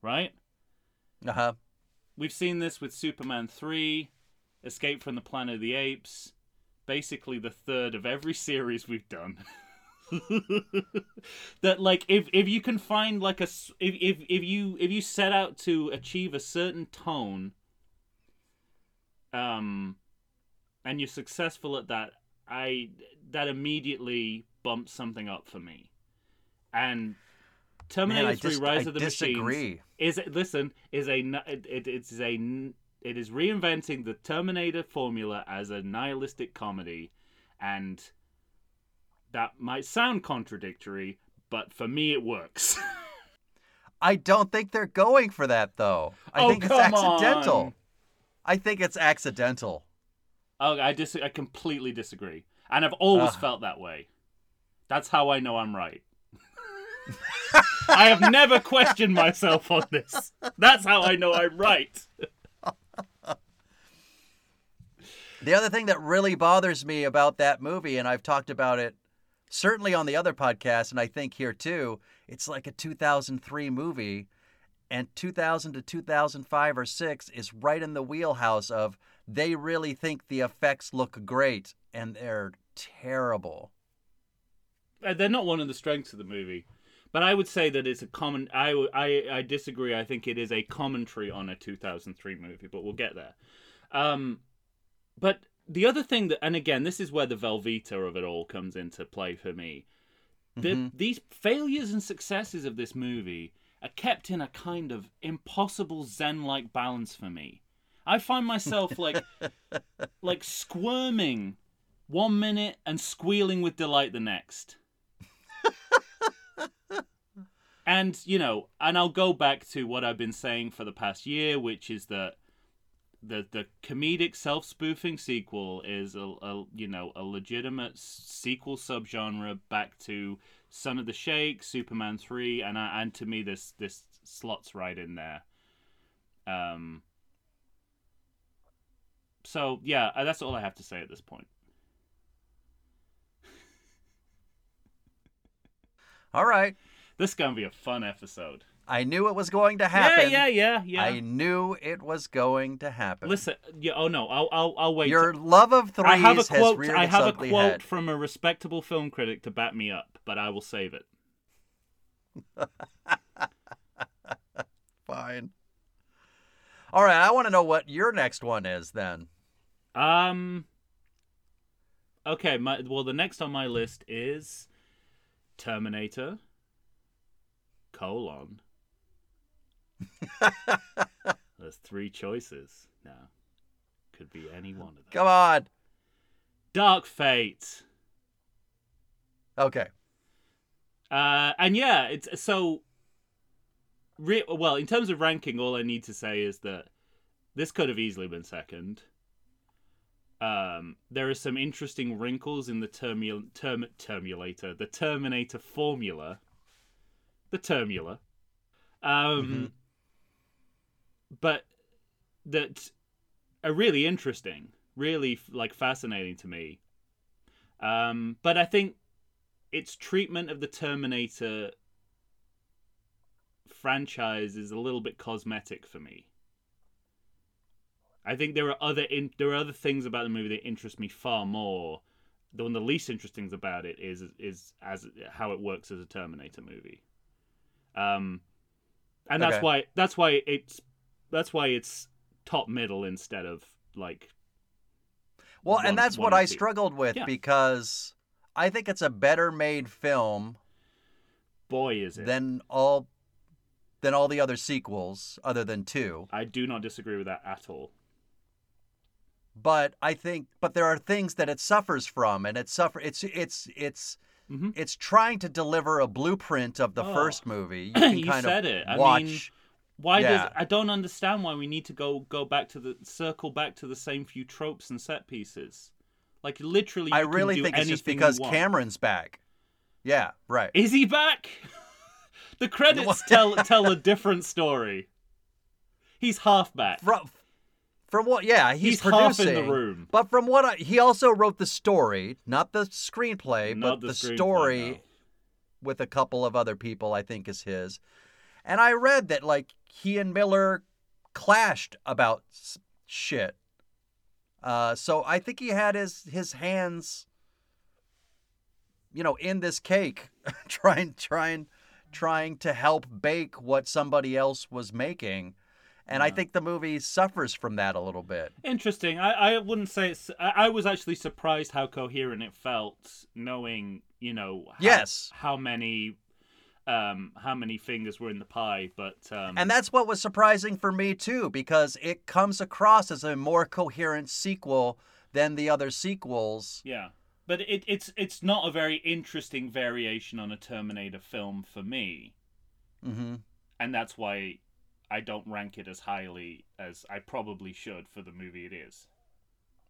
Speaker 2: Right?
Speaker 1: Uh huh.
Speaker 2: We've seen this with Superman 3, Escape from the Planet of the Apes, basically the third of every series we've done. [laughs] that like if if you can find like a if, if if you if you set out to achieve a certain tone um and you're successful at that i that immediately bumps something up for me and terminator
Speaker 1: Man,
Speaker 2: 3
Speaker 1: dis-
Speaker 2: rise
Speaker 1: I
Speaker 2: of the machines is it listen is a it, it, it's a it is reinventing the terminator formula as a nihilistic comedy and that might sound contradictory but for me it works [laughs]
Speaker 1: I don't think they're going for that, though. I
Speaker 2: Oh,
Speaker 1: think it's accidental.
Speaker 2: on.
Speaker 1: I think it's accidental.
Speaker 2: oh i dis- i completely disagree and i've always
Speaker 1: Ugh.
Speaker 2: felt that way that's how i know i'm right [laughs] i have never questioned myself on this that's how i know i'm right [laughs]
Speaker 1: The other thing that really bothers me about that movie, and I've talked about it certainly on the other podcast, and I think here too, it's like a 2003 movie, and 2000 to 2005 or six is right in the wheelhouse of they really think the effects look great, and they're terrible.
Speaker 2: Uh, They're not one of the strengths of the movie, but I would say that it's a common. I I I disagree. I think it is a commentary on a 2003 movie, but we'll get there. Um, but the other thing that, and again, this is where the Velveeta of it all comes into play for me. The, mm-hmm. These failures and successes of this movie are kept in a kind of impossible zen-like balance for me. I find myself like, [laughs] like squirming one minute and squealing with delight the next. [laughs] and you know, and I'll go back to what I've been saying for the past year, which is that the the comedic self spoofing sequel is a, a you know a legitimate sequel subgenre back to Son of the Sheik, Superman three, and I, and to me this this slots right in there. Um. So yeah, uh, that's all I have to say at this point.
Speaker 1: All right.
Speaker 2: This is gonna be a fun episode.
Speaker 1: I knew it was going to happen.
Speaker 2: Yeah, yeah, yeah, yeah.
Speaker 1: I knew it was going to happen.
Speaker 2: Listen, yeah. Oh no, I'll I'll, I'll wait.
Speaker 1: Your love of threes
Speaker 2: I have a quote. I have a quote
Speaker 1: head.
Speaker 2: from a respectable film critic to back me up, but I will save it. [laughs]
Speaker 1: Fine. All right, I want to know what your next one is then.
Speaker 2: Um. Okay, my well, the next on my list is Terminator. Colon. [laughs] There's three choices now. Could be any one of them.
Speaker 1: Come on.
Speaker 2: Dark Fate.
Speaker 1: Okay.
Speaker 2: Uh, and yeah, it's so. Re- well, in terms of ranking, all I need to say is that this could have easily been second. Um, there are some interesting wrinkles in the termul- term- Termulator, the Terminator formula, the Termula, um, but that are really interesting, really like fascinating to me. Um, but I think its treatment of the Terminator franchise is a little bit cosmetic for me. I think there are other in, there are other things about the movie that interest me far more. The one the least interesting things about it is is as how it works as a Terminator movie. Um, and that's
Speaker 1: Okay.
Speaker 2: why that's why it's that's why it's top middle instead of like
Speaker 1: Well,
Speaker 2: One-
Speaker 1: and that's what I
Speaker 2: two.
Speaker 1: struggled with
Speaker 2: Yeah.
Speaker 1: because I think it's a better made film
Speaker 2: boy is it.
Speaker 1: than all than all the other sequels other than 2.
Speaker 2: I do not disagree with that at all.
Speaker 1: But I think but there are things that it suffers from and it suffer it's it's it's
Speaker 2: Mhm.
Speaker 1: it's trying to deliver a blueprint of the
Speaker 2: Oh.
Speaker 1: first movie. You [clears throat] can
Speaker 2: You
Speaker 1: kind
Speaker 2: said
Speaker 1: of
Speaker 2: it. I
Speaker 1: watch
Speaker 2: mean, Why
Speaker 1: Yeah.
Speaker 2: does I don't understand why we need to go go back to the circle back to the same few tropes and set pieces. Like literally,
Speaker 1: I really
Speaker 2: do
Speaker 1: think it's just because. Cameron's back. Yeah, right.
Speaker 2: is he back? [laughs] the credits tell [laughs] tell a different story. He's half back.
Speaker 1: From, from what? Yeah, he's,
Speaker 2: He's half
Speaker 1: producing.
Speaker 2: in the room.
Speaker 1: But from what I, he also wrote the story, not the screenplay,
Speaker 2: Not
Speaker 1: but
Speaker 2: the
Speaker 1: the,
Speaker 2: screenplay,
Speaker 1: story
Speaker 2: no.
Speaker 1: with a couple of other people. I think is his. And I read that like he and Miller clashed about shit. Uh, so I think he had his his hands, you know, in this cake, [laughs] trying trying trying to help bake what somebody else was making. And I think the movie suffers from that a little bit.
Speaker 2: Interesting. I, I wouldn't say it's. I, I was actually surprised how coherent it felt, knowing you know. How,
Speaker 1: Yes.
Speaker 2: How many, um, how many fingers were in the pie, but um,
Speaker 1: And that's what was surprising for me too, because it comes across as a more coherent sequel than the other sequels.
Speaker 2: yeah. But it, it's it's not a very interesting variation on a Terminator film for me,
Speaker 1: mm-hmm.
Speaker 2: and that's why I don't rank it as highly as I probably should for the movie it is.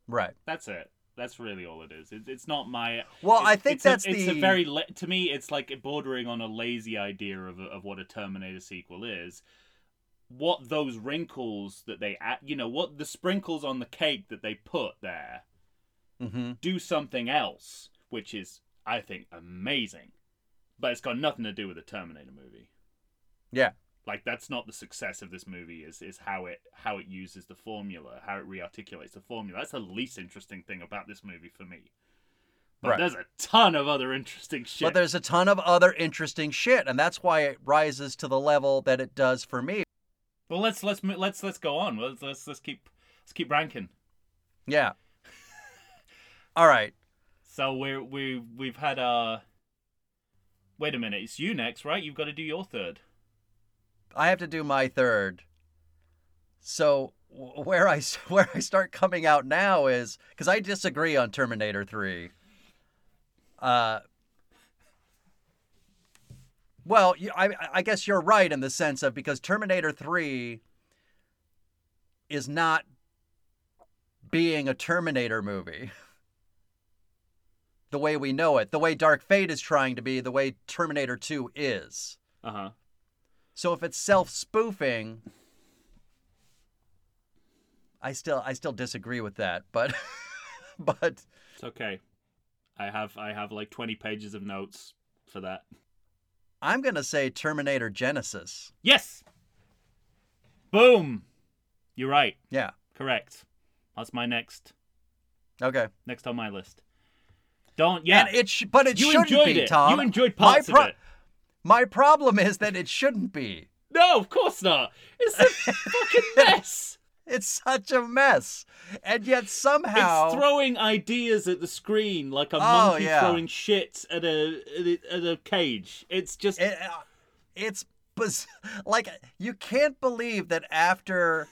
Speaker 1: Right.
Speaker 2: That's it. That's really all it is. It, it's not my.
Speaker 1: Well, I think
Speaker 2: it's a-
Speaker 1: that's
Speaker 2: it's a very la- to me. It's like bordering on a lazy idea of of what a Terminator sequel is. What those wrinkles that they add, you know, what the sprinkles on the cake that they put there
Speaker 1: hmm
Speaker 2: do something else, which is I think, amazing. But it's got nothing to do with the Terminator movie.
Speaker 1: Yeah.
Speaker 2: Like that's not the success of this movie. Is is how it how it uses the formula, how it rearticulates the formula. That's the least interesting thing about this movie for me. But
Speaker 1: Right.
Speaker 2: there's a ton of other interesting shit.
Speaker 1: But there's a ton of other interesting shit, and that's why it rises to the level that it does for me.
Speaker 2: well, let's let's let's let's go on. Let's let's let's keep let's keep ranking.
Speaker 1: Yeah. [laughs] All right.
Speaker 2: So we're we we've had uh. Wait a minute, it's you next, right? You've got to do your third.
Speaker 1: I have to do my third. So wh- where I [laughs] where I start coming out now is because I disagree on Terminator Three. Uh. Well, I I guess you're right in the sense of because Terminator Three is not being a Terminator movie. [laughs] The way we know it, the way Dark Fate is trying to be, the way Terminator 2 is.
Speaker 2: Uh huh.
Speaker 1: So if it's self-spoofing, I still I still disagree with that, but [laughs] but
Speaker 2: It's okay. I have I have like twenty pages of notes for that.
Speaker 1: I'm going to say Terminator Genisys.
Speaker 2: Yes. Boom. You're right.
Speaker 1: Yeah.
Speaker 2: Correct. That's my next
Speaker 1: Okay.
Speaker 2: next on my list. Don't yeah.
Speaker 1: And it sh- but it
Speaker 2: you
Speaker 1: shouldn't
Speaker 2: enjoyed
Speaker 1: be,
Speaker 2: it.
Speaker 1: Tom.
Speaker 2: You enjoyed parts
Speaker 1: pro-
Speaker 2: of it.
Speaker 1: My problem is that it shouldn't be.
Speaker 2: No, of course not. It's a fucking [laughs] mess.
Speaker 1: It's such a mess. And yet somehow
Speaker 2: It's throwing ideas at the screen like a
Speaker 1: Oh,
Speaker 2: monkey
Speaker 1: yeah.
Speaker 2: throwing shit at a at a, at a cage. It's just
Speaker 1: it, uh, it's biz- [laughs] like you can't believe that after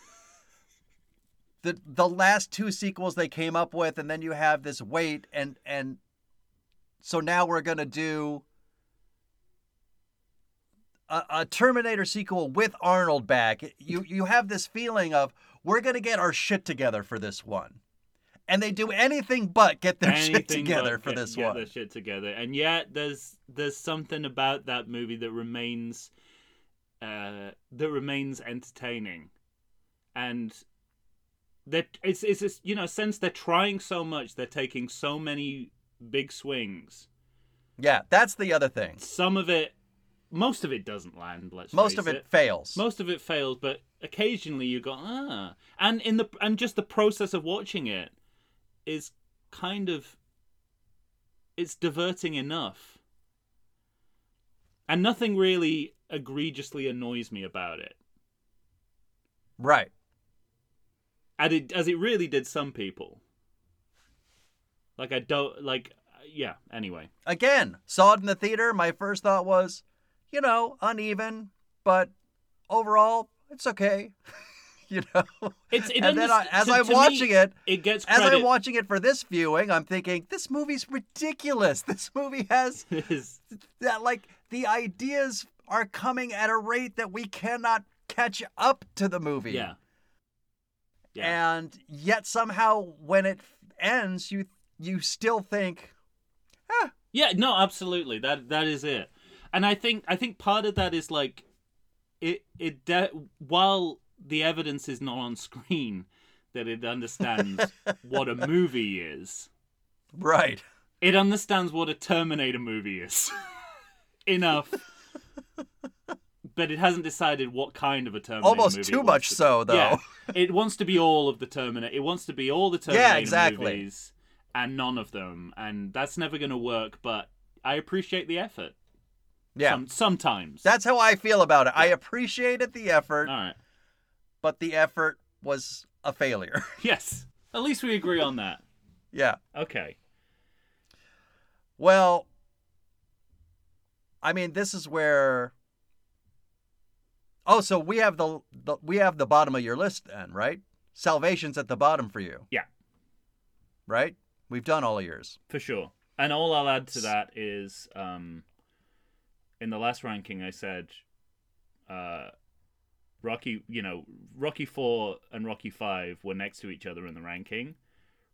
Speaker 1: the the last two sequels they came up with and then you have this wait and and so now we're going to do a, a Terminator sequel with Arnold back. You you have this feeling of we're going to get our shit together for this one. And they do anything but get their [laughs] shit
Speaker 2: anything
Speaker 1: together
Speaker 2: but
Speaker 1: for
Speaker 2: get-
Speaker 1: this
Speaker 2: get
Speaker 1: one.
Speaker 2: their shit together. And yet there's there's something about that movie that remains uh that remains entertaining. And that it's it's this, you know since they're trying so much, they're taking so many big swings.
Speaker 1: Yeah, that's the other thing.
Speaker 2: Some of it most of it doesn't land, let's
Speaker 1: Most of it fails.
Speaker 2: most of it fails, but occasionally you go ah, and in the and just the process of watching it is kind of it's diverting enough, and nothing really egregiously annoys me about it,
Speaker 1: right.
Speaker 2: and it as it really did some people. Like I don't like, yeah. Anyway,
Speaker 1: again, saw it in the theater. My first thought was, you know, uneven, but overall, it's okay. [laughs] you know,
Speaker 2: it's it
Speaker 1: and then I, as
Speaker 2: to-
Speaker 1: I'm
Speaker 2: to me,
Speaker 1: watching it,
Speaker 2: it gets
Speaker 1: as. I'm watching it for this viewing, I'm thinking this movie's ridiculous. [laughs] This movie has [laughs] that like the ideas are coming at a rate that we cannot catch up to the movie.
Speaker 2: yeah, yeah.
Speaker 1: And yet somehow when it ends, you you still think,
Speaker 2: Yeah, no, absolutely. That that is it. And I think I think part of that is like it it de- while the evidence is not on screen that it understands [laughs] what a movie is.
Speaker 1: right.
Speaker 2: It understands what a Terminator movie is. [laughs] Enough. But it hasn't decided what kind of a Terminator
Speaker 1: Almost
Speaker 2: movie
Speaker 1: too
Speaker 2: it
Speaker 1: much
Speaker 2: wants to
Speaker 1: so,
Speaker 2: be.
Speaker 1: though.
Speaker 2: Yeah. [laughs] It wants to be all of the Terminator. It wants to be all the Terminator
Speaker 1: exactly.
Speaker 2: movies and none of them. And that's never going to work, but I appreciate the effort.
Speaker 1: Yeah.
Speaker 2: Some, sometimes.
Speaker 1: That's how I feel about it. I appreciated the effort,
Speaker 2: all right.
Speaker 1: but the effort was a failure. [laughs]
Speaker 2: Yes. At least we agree on that.
Speaker 1: yeah.
Speaker 2: Okay.
Speaker 1: Well, I mean, this is where. Oh, so we have the, the we have the bottom of your list then, right? Salvation's at the bottom for you.
Speaker 2: Yeah.
Speaker 1: Right. We've done all of yours.
Speaker 2: For sure. And all I'll add to that is um, in the last ranking, I said uh, Rocky, you know, Rocky 4 and Rocky 5 were next to each other in the ranking.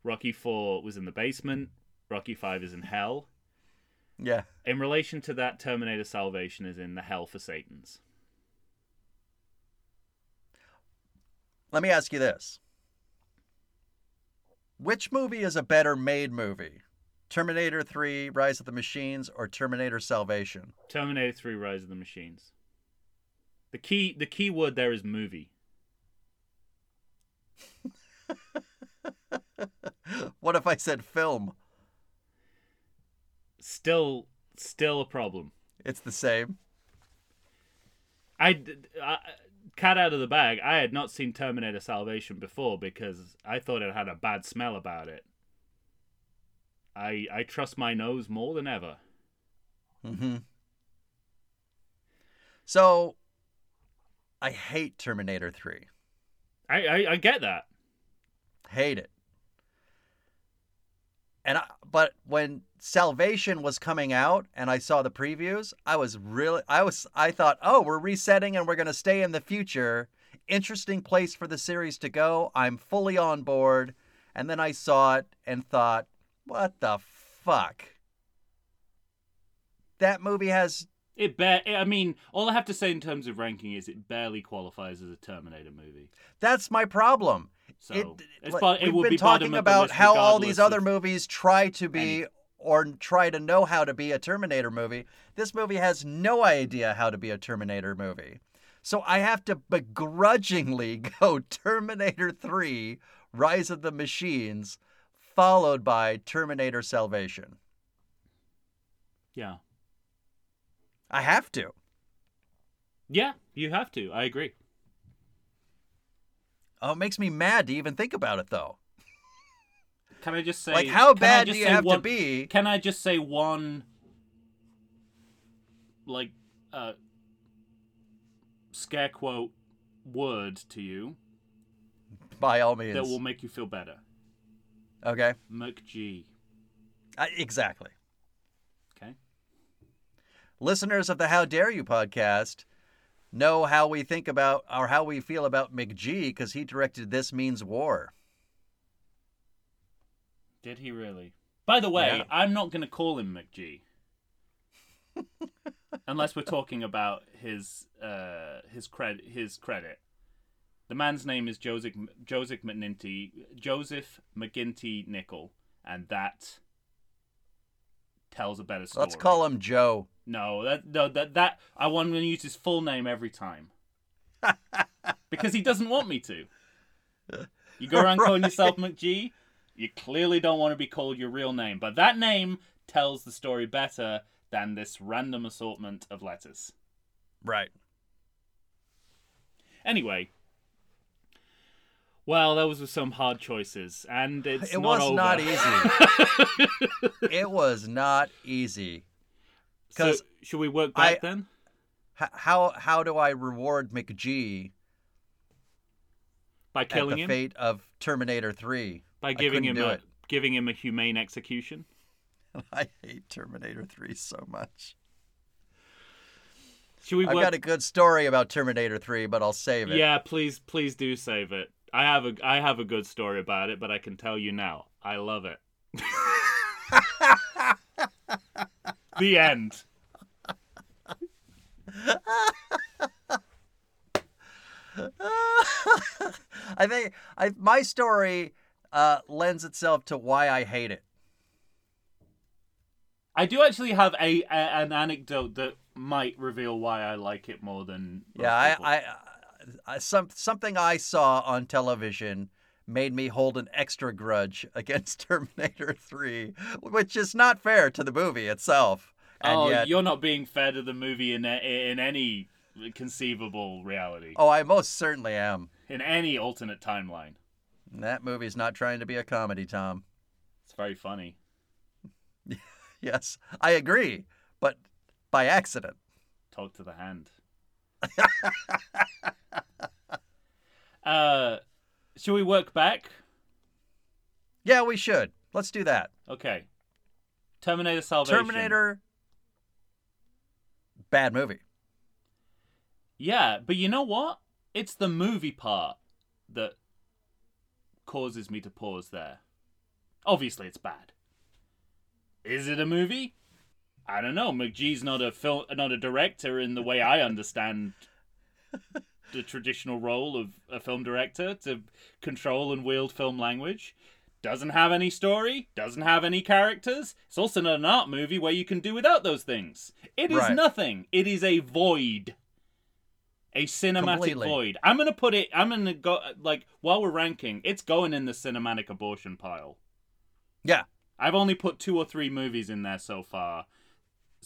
Speaker 2: Rocky 4 was in the basement, Rocky 5 is in hell.
Speaker 1: Yeah.
Speaker 2: In relation to that, Terminator Salvation is in the hell for Satan's.
Speaker 1: Let me ask you this: Which movie is a better made movie, Terminator 3 Rise of the Machines or Terminator Salvation?
Speaker 2: Terminator 3 Rise of the Machines. The key the key word there is movie. [laughs]
Speaker 1: what if I said film?
Speaker 2: Still still a problem.
Speaker 1: It's the same.
Speaker 2: I, I cat out of the bag. I had not seen Terminator Salvation before because I thought it had a bad smell about it. I I trust my nose more than ever.
Speaker 1: Mm-hmm. So, I hate Terminator 3.
Speaker 2: I, I, I get that.
Speaker 1: Hate it. And I, but when Salvation was coming out and I saw the previews, I was really I was I thought, "Oh, we're resetting and we're going to stay in the future. Interesting place for the series to go. I'm fully on board." And then I saw it and thought, "What the fuck?" That movie has
Speaker 2: It ba- I mean, all I have to say in terms of ranking is it barely qualifies as a Terminator movie.
Speaker 1: That's my problem.
Speaker 2: So
Speaker 1: it,
Speaker 2: it's
Speaker 1: like,
Speaker 2: it
Speaker 1: we've been
Speaker 2: be
Speaker 1: talking about how all these other movies try to be
Speaker 2: any-
Speaker 1: or try to know how to be a Terminator movie. This movie has no idea how to be a Terminator movie. So I have to begrudgingly [laughs] go Terminator 3 Rise of the Machines followed by Terminator Salvation.
Speaker 2: Yeah.
Speaker 1: I have to.
Speaker 2: Yeah, you have to. I agree.
Speaker 1: Oh, it makes me mad to even think about it though.
Speaker 2: Can I just say
Speaker 1: like how bad do you have
Speaker 2: one-
Speaker 1: to be?
Speaker 2: Can I just say one like uh scare quote word to you
Speaker 1: By all means.
Speaker 2: that will make you feel better?
Speaker 1: Okay.
Speaker 2: McG.
Speaker 1: Uh, exactly.
Speaker 2: Okay.
Speaker 1: listeners of the How Dare You podcast know how we think about or how we feel about McG because he directed This Means War.
Speaker 2: Did he really? By the way,
Speaker 1: Yeah.
Speaker 2: I'm not going to call him McG. [laughs] Unless we're talking about his uh, his cred his credit. The man's name is Joseph Joseph McNinty Joseph McGinty Nichol, and that tells a better story.
Speaker 1: Let's call him Joe.
Speaker 2: No, that no that that I want to use his full name every time. [laughs] because he doesn't want me to. [laughs] You go around calling yourself McG, you clearly don't want to be called your real name, but that name tells the story better than this random assortment of letters.
Speaker 1: Right.
Speaker 2: Anyway, well, those were some hard choices, and it's
Speaker 1: it
Speaker 2: not
Speaker 1: was
Speaker 2: over.
Speaker 1: not easy. [laughs] it was not easy.
Speaker 2: so,
Speaker 1: 'Cause
Speaker 2: should we work back
Speaker 1: I-
Speaker 2: then?
Speaker 1: How how do I reward McG
Speaker 2: By
Speaker 1: at
Speaker 2: killing
Speaker 1: the
Speaker 2: him?
Speaker 1: fate of Terminator 3?
Speaker 2: By giving him a
Speaker 1: it.
Speaker 2: giving him a humane execution? [laughs]
Speaker 1: I hate Terminator 3 so much.
Speaker 2: Should we
Speaker 1: I've
Speaker 2: work
Speaker 1: got a good story about Terminator 3, but I'll save it.
Speaker 2: Yeah, please, please do save it. I have a, I have a good story about it, but I can tell you now, I love it. [laughs] the end. [laughs]
Speaker 1: I think I my story uh, lends itself to why I hate it.
Speaker 2: I do actually have a, a an anecdote that might reveal why I like it more than
Speaker 1: Yeah. I, I, I some something I saw on television made me hold an extra grudge [laughs] against Terminator 3, which is not fair to the movie itself. And
Speaker 2: oh,
Speaker 1: yet,
Speaker 2: you're not being fair to the movie in a, in any conceivable reality,
Speaker 1: oh, I most certainly am.
Speaker 2: in any alternate timeline.
Speaker 1: That movie's not trying to be a comedy, Tom.
Speaker 2: It's very funny. [laughs]
Speaker 1: Yes, I agree, but by accident.
Speaker 2: Talk to the hand. [laughs] uh, should we work back?
Speaker 1: Yeah, we should. Let's do that.
Speaker 2: Okay. Terminator Salvation.
Speaker 1: Terminator. Bad movie.
Speaker 2: Yeah, but you know what? It's the movie part that causes me to pause there. Obviously, it's bad. Is it a movie? I don't know. McG's not a film, not a director in the way I understand [laughs] the traditional role of a film director to control and wield film language. doesn't have any story, doesn't have any characters. It's also not an art movie where you can do without those things. It is
Speaker 1: Right.
Speaker 2: nothing. It is a void. A cinematic
Speaker 1: Completely.
Speaker 2: void. I'm gonna put it. I'm gonna go like while we're ranking, it's going in the cinematic abortion pile.
Speaker 1: Yeah.
Speaker 2: I've only put two or three movies in there so far.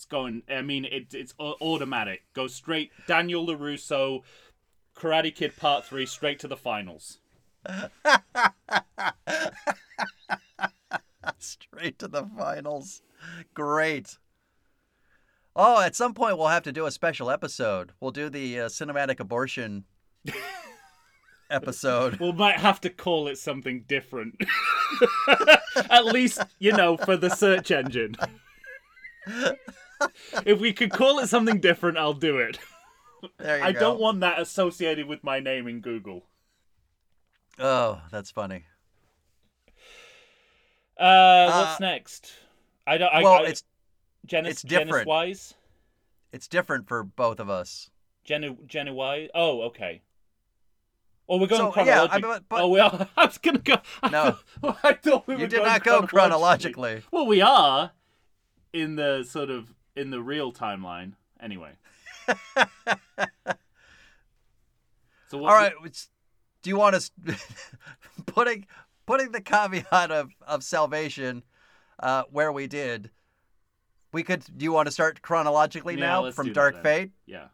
Speaker 2: It's going. I mean, it, it's automatic. Go straight. Daniel Larusso, Karate Kid Part Three, straight to the finals. [laughs]
Speaker 1: Straight to the finals. Great. Oh, at some point we'll have to do a special episode. We'll do the uh, cinematic abortion [laughs] episode.
Speaker 2: We might have to call it something different. [laughs] At least, you know, for the search engine. If we could call it something different, I'll do it.
Speaker 1: There you
Speaker 2: I
Speaker 1: go.
Speaker 2: don't want that associated with my name in Google.
Speaker 1: Oh, that's funny.
Speaker 2: Uh, what's
Speaker 1: Uh,
Speaker 2: next? I don't. I,
Speaker 1: well,
Speaker 2: I,
Speaker 1: it's
Speaker 2: Genis,
Speaker 1: it's different.
Speaker 2: Wise.
Speaker 1: it's different for both of us.
Speaker 2: Jenny Jenny Wise. Oh, okay. Oh, we're going
Speaker 1: So, yeah, I
Speaker 2: chronologically.
Speaker 1: but-
Speaker 2: oh, we are. [laughs] I was gonna go. [laughs]
Speaker 1: No.
Speaker 2: I thought we were
Speaker 1: You did not go
Speaker 2: chronologically. Well, we are in the sort of in the real timeline. Anyway. [laughs] so what
Speaker 1: All right. it's- Do you want us [laughs] putting putting the caveat of of salvation uh, where we did? We could. Do you want to start chronologically
Speaker 2: Yeah,
Speaker 1: now from
Speaker 2: that
Speaker 1: Dark. Fate?
Speaker 2: Yeah.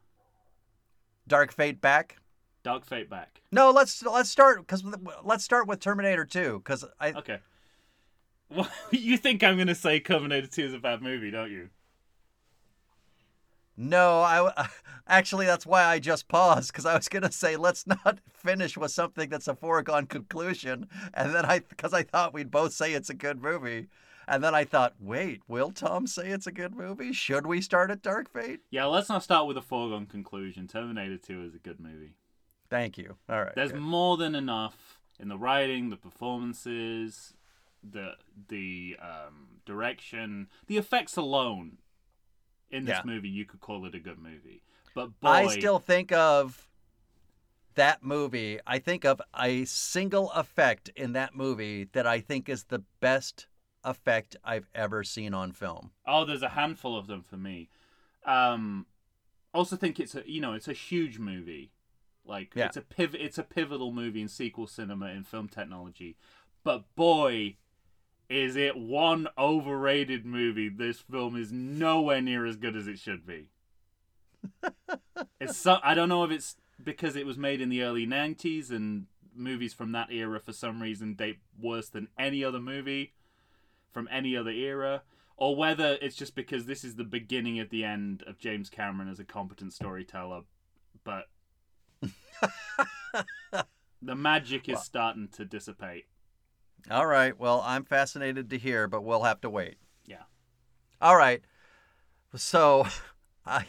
Speaker 1: Dark Fate back.
Speaker 2: Dark Fate back.
Speaker 1: No, let's let's start because let's start with Terminator 2 because I
Speaker 2: Okay. Well, [laughs] you think I'm gonna say Terminator 2 is a bad movie, don't you?
Speaker 1: No I [laughs] actually that's why I just paused because I was gonna say let's not [laughs] finish with something that's a foregone conclusion and then I because I thought we'd both say it's a good movie and then I thought wait will Tom say it's a good movie should we start at Dark Fate
Speaker 2: Yeah, let's not start with a foregone conclusion. Terminator 2 is a good movie.
Speaker 1: thank you all right
Speaker 2: There's
Speaker 1: good.
Speaker 2: more than enough in the writing, the performances, the the um, direction, the effects alone. In this
Speaker 1: Yeah.
Speaker 2: movie, you could call it a good movie. But boy,
Speaker 1: I still think of that movie. I think of a single effect in that movie that I think is the best effect I've ever seen on film.
Speaker 2: Oh, there's a handful of them for me. Um, also think it's a you know it's a huge movie, like
Speaker 1: Yeah.
Speaker 2: it's a piv- it's a pivotal movie in sequel cinema in film technology. But boy, is it one overrated movie? This film is nowhere near as good as it should be. it's so I don't know if it's because it was made in the early '90s and movies from that era for some reason date worse than any other movie from any other era, or whether it's just because this is the beginning of the end of James Cameron as a competent storyteller. But [laughs] the magic is starting to dissipate.
Speaker 1: All right. Well, I'm fascinated to hear, but we'll have to wait.
Speaker 2: Yeah.
Speaker 1: All right. So, [laughs] I,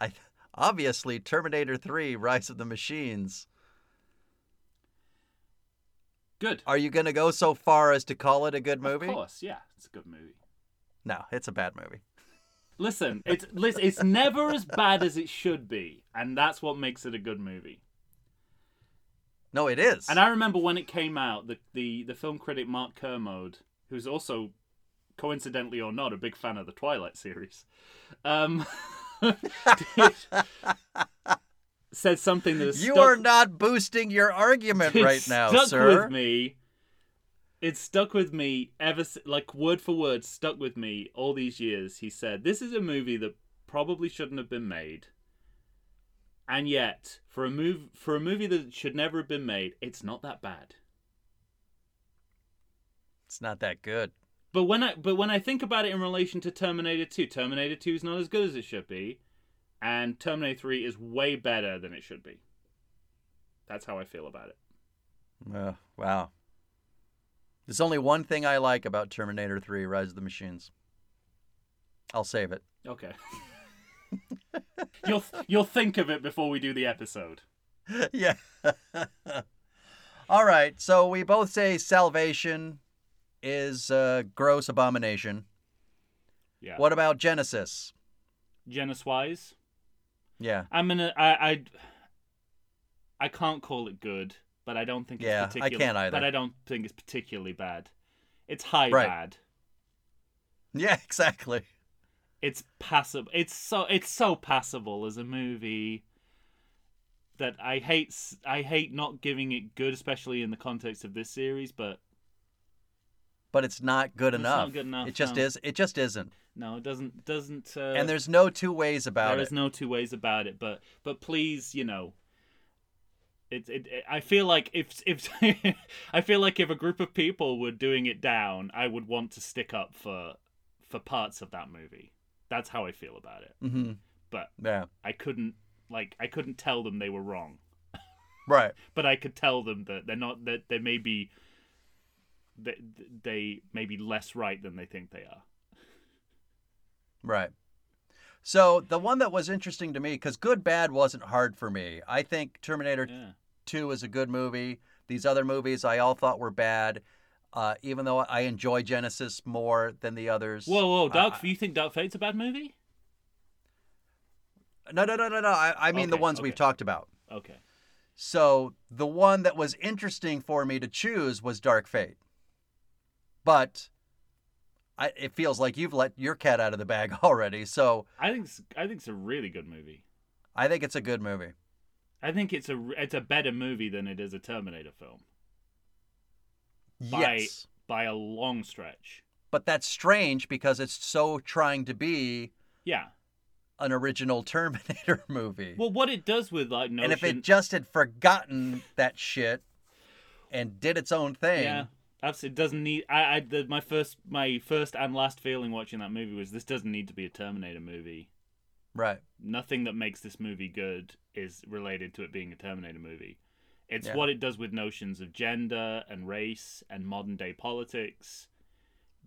Speaker 1: I obviously Terminator 3: Rise of the Machines.
Speaker 2: Good.
Speaker 1: Are you going to go so far as to call it a good movie?
Speaker 2: Of course, yeah, it's a good movie.
Speaker 1: No, it's a bad movie.
Speaker 2: Listen, it's listen, it's never as bad as it should be, and that's what makes it a good movie.
Speaker 1: No, it is.
Speaker 2: And I remember when it came out, the the, the film critic Mark Kermode, who's also, coincidentally or not, a big fan of the Twilight series, um, [laughs] said something that
Speaker 1: you
Speaker 2: stuck,
Speaker 1: are not boosting your argument right now,
Speaker 2: stuck
Speaker 1: sir.
Speaker 2: with me. It stuck with me ever like word for word stuck with me all these years. He said, "This is a movie that probably shouldn't have been made." And yet, for a move for a movie that should never have been made, it's not that bad.
Speaker 1: It's not that good.
Speaker 2: But when I but when I think about it in relation to Terminator 2, Terminator 2 is not as good as it should be, and Terminator 3 is way better than it should be. That's how I feel about it.
Speaker 1: Uh, wow. There's only one thing I like about Terminator 3 Rise of the Machines. I'll save it.
Speaker 2: Okay. [laughs] you'll you'll think of it before we do the episode. [laughs]
Speaker 1: yeah. [laughs] All right. So we both say salvation is a gross abomination.
Speaker 2: Yeah.
Speaker 1: What about Genisys?
Speaker 2: Genisys wise,
Speaker 1: Yeah.
Speaker 2: I'm gonna I I I can't call it good, but I don't think
Speaker 1: Yeah, I
Speaker 2: it's particularly
Speaker 1: can't either.
Speaker 2: But I don't think it's particularly bad. It's high
Speaker 1: Right.
Speaker 2: bad.
Speaker 1: Yeah, [laughs] exactly.
Speaker 2: It's passable. It's so it's so passable as a movie that I hate. I hate not giving it good, especially in the context of this series. But
Speaker 1: But it's not good
Speaker 2: It's
Speaker 1: enough.
Speaker 2: not good enough,
Speaker 1: It just
Speaker 2: no.
Speaker 1: is. It just isn't.
Speaker 2: no, it doesn't. Doesn't. Uh,
Speaker 1: and there's no two ways about
Speaker 2: there
Speaker 1: it.
Speaker 2: is no two ways about it. But but please, you know. It, it, it- I feel like if if [laughs] I feel like if a group of people were doing it down, I would want to stick up for for parts of that movie. That's how I feel about it.
Speaker 1: hmm
Speaker 2: But
Speaker 1: Yeah.
Speaker 2: I couldn't like I couldn't tell them they were wrong, [laughs]
Speaker 1: Right.
Speaker 2: but I could tell them that they're not that they may be they, they may be less right than they think they are.
Speaker 1: Right. So the one that was interesting to me, because good bad wasn't hard for me. I think Terminator
Speaker 2: Yeah.
Speaker 1: 2 is a good movie. These other movies I all thought were bad, uh, even though I enjoy Genisys more than the others.
Speaker 2: Whoa, whoa, Dark!
Speaker 1: I-
Speaker 2: you think Dark Fate's a bad movie?
Speaker 1: no, no, no, no, no. I, I mean the
Speaker 2: Okay,
Speaker 1: ones we've talked about.
Speaker 2: Okay.
Speaker 1: So the one that was interesting for me to choose was Dark Fate. But I, it feels like you've let your cat out of the bag [laughs] already. So
Speaker 2: I think it's, I think it's a really good movie.
Speaker 1: I think it's a good movie.
Speaker 2: I think it's a it's a better movie than it is a Terminator film
Speaker 1: Yes.
Speaker 2: by a long stretch.
Speaker 1: But that's strange because it's so trying to be
Speaker 2: Yeah.
Speaker 1: an original [laughs] Terminator movie.
Speaker 2: Well, what it does with like notion,
Speaker 1: and if it just had forgotten that shit and did its own thing,
Speaker 2: yeah, absolutely, it doesn't need. I, I the, my first my first and last feeling watching that movie was this doesn't need to be a Terminator movie.
Speaker 1: right.
Speaker 2: Nothing that makes this movie good is related to it being a Terminator movie. It's
Speaker 1: Yeah.
Speaker 2: what it does with notions of gender and race and modern day politics.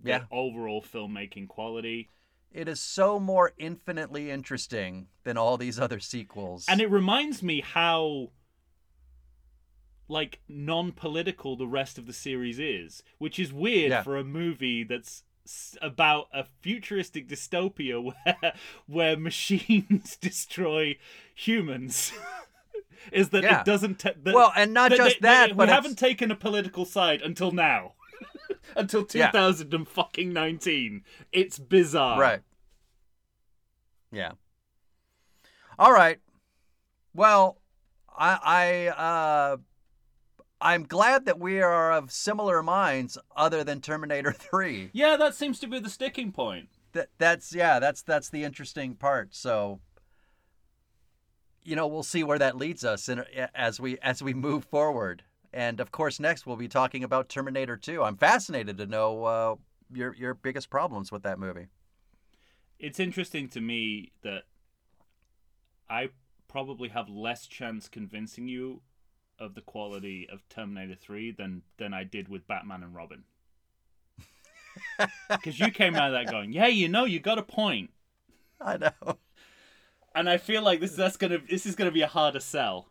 Speaker 2: the
Speaker 1: Yeah.
Speaker 2: Overall filmmaking quality.
Speaker 1: It is so more infinitely interesting than all these other sequels.
Speaker 2: And it reminds me how like non-political the rest of the series is, which is weird
Speaker 1: Yeah.
Speaker 2: for a movie that's about a futuristic dystopia [laughs] where where machines [laughs] destroy humans. [laughs] is that
Speaker 1: Yeah.
Speaker 2: it doesn't ta- that,
Speaker 1: well, and not
Speaker 2: that
Speaker 1: just that, but
Speaker 2: we
Speaker 1: it's-
Speaker 2: haven't taken a political side until now. [laughs] until
Speaker 1: Yeah.
Speaker 2: and fucking 19. It's bizarre.
Speaker 1: Right. Yeah. All right. Well, I I uh I'm glad that we are of similar minds other than Terminator [laughs] 3.
Speaker 2: Yeah, that seems to be the sticking point.
Speaker 1: That that's yeah, that's that's the interesting part. So you know, we'll see where that leads us in, as we as we move forward. And of course, next we'll be talking about Terminator 2. I'm fascinated to know uh, your your biggest problems with that movie.
Speaker 2: it's interesting to me that I probably have less chance convincing you of the quality of Terminator 3 than than I did with Batman and Robin. [laughs] Because you came out of that going, yeah, you know, you got a point,
Speaker 1: I know.
Speaker 2: And I feel like this that's gonna this is gonna be a harder sell.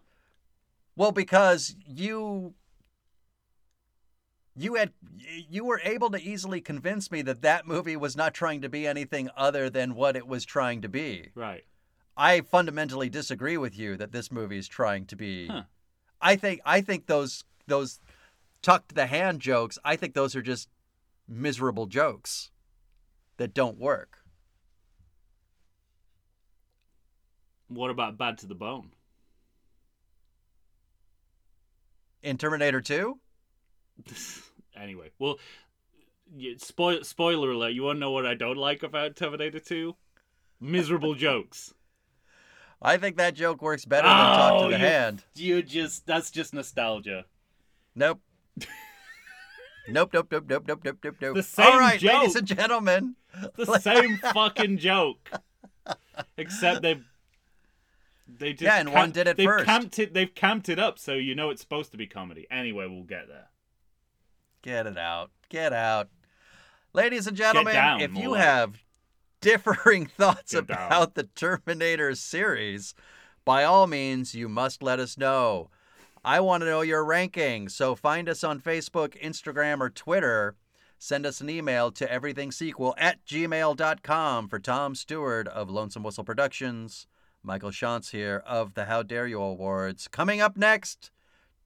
Speaker 1: Well, because you you had you were able to easily convince me that that movie was not trying to be anything other than what it was trying to be.
Speaker 2: Right.
Speaker 1: I fundamentally disagree with you that this movie is trying to be.
Speaker 2: Huh.
Speaker 1: I think I think those those tucked the hand jokes. I think those are just miserable jokes that don't work.
Speaker 2: What about Bad to the Bone?
Speaker 1: In Terminator 2, [laughs]
Speaker 2: anyway, well, spoil spoiler alert. You want to know what I don't like about Terminator 2? Miserable [laughs] jokes.
Speaker 1: I think that joke works better than tuck
Speaker 2: Oh,
Speaker 1: to the
Speaker 2: you-
Speaker 1: hand.
Speaker 2: You just that's just nostalgia.
Speaker 1: Nope. [laughs] nope, nope, nope, nope, nope, nope, nope, nope.
Speaker 2: The same
Speaker 1: All right, ladies and gentlemen.
Speaker 2: The same fucking joke. Except they they just
Speaker 1: Yeah, and one did it
Speaker 2: they've
Speaker 1: first.
Speaker 2: Camped it, they've camped it up so you know it's supposed to be comedy. Anyway, we'll get there.
Speaker 1: Get it out. Get out. Ladies and gentlemen,
Speaker 2: down,
Speaker 1: if you
Speaker 2: like.
Speaker 1: have differing [laughs] thoughts
Speaker 2: Get down.
Speaker 1: about the Terminator series, by all means, you must let us know. I want to know your ranking, so find us on Facebook, Instagram, or Twitter. Send us an email to everythingsequel at gmail.com for Tom Stewart of Lonesome Whistle Productions. Michael Shantz here of the How Dare You Awards. Coming up next,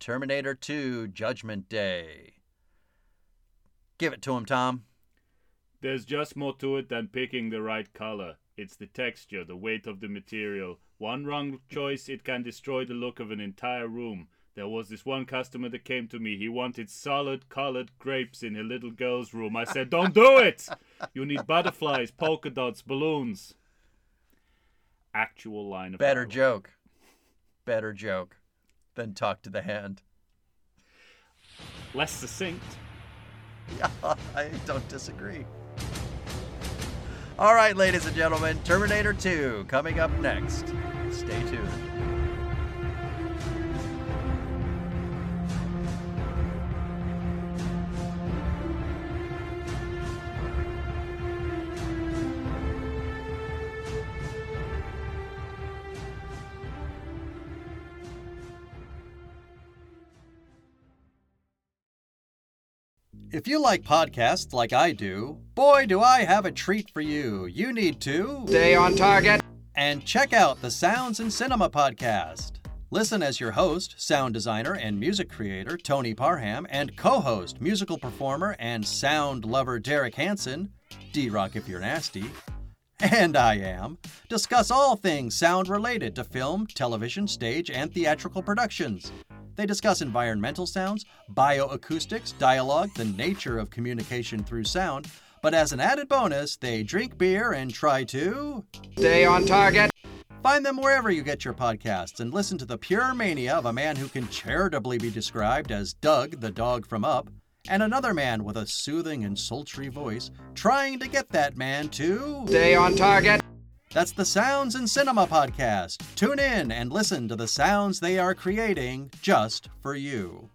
Speaker 1: Terminator 2 Judgment Day. Give it to him, Tom.
Speaker 2: There's just more to it than picking the right color. It's the texture, the weight of the material. One wrong choice, it can destroy the look of an entire room. There was this one customer that came to me. He wanted solid colored grapes in a little girl's room. I said, Don't do it! You need butterflies, polka dots, balloons. Actual line of
Speaker 1: Better
Speaker 2: dialogue.
Speaker 1: joke. Better joke than talk to the hand.
Speaker 2: Less succinct.
Speaker 1: Yeah, [laughs] I don't disagree. All right, ladies and gentlemen, Terminator 2 coming up next. Stay tuned. If you like podcasts like I do, boy, do I have a treat for you. You need to
Speaker 3: Stay on target.
Speaker 1: and check out the Sounds and Cinema podcast. Listen as your host, sound designer, and music creator Tony Parham, and co host, musical performer, and sound lover Derek Hansen, D Rock if you're nasty, and I am, discuss all things sound related to film, television, stage, and theatrical productions. They discuss environmental sounds, bioacoustics, dialogue, the nature of communication through sound, but as an added bonus, they drink beer and try to.
Speaker 3: Stay on target.
Speaker 1: Find them wherever you get your podcasts and listen to the pure mania of a man who can charitably be described as Doug, the dog from Up, and another man with a soothing and sultry voice trying to get that man to.
Speaker 3: Stay on target.
Speaker 1: That's the Sounds and Cinema podcast. Tune in and listen to the sounds they are creating just for you.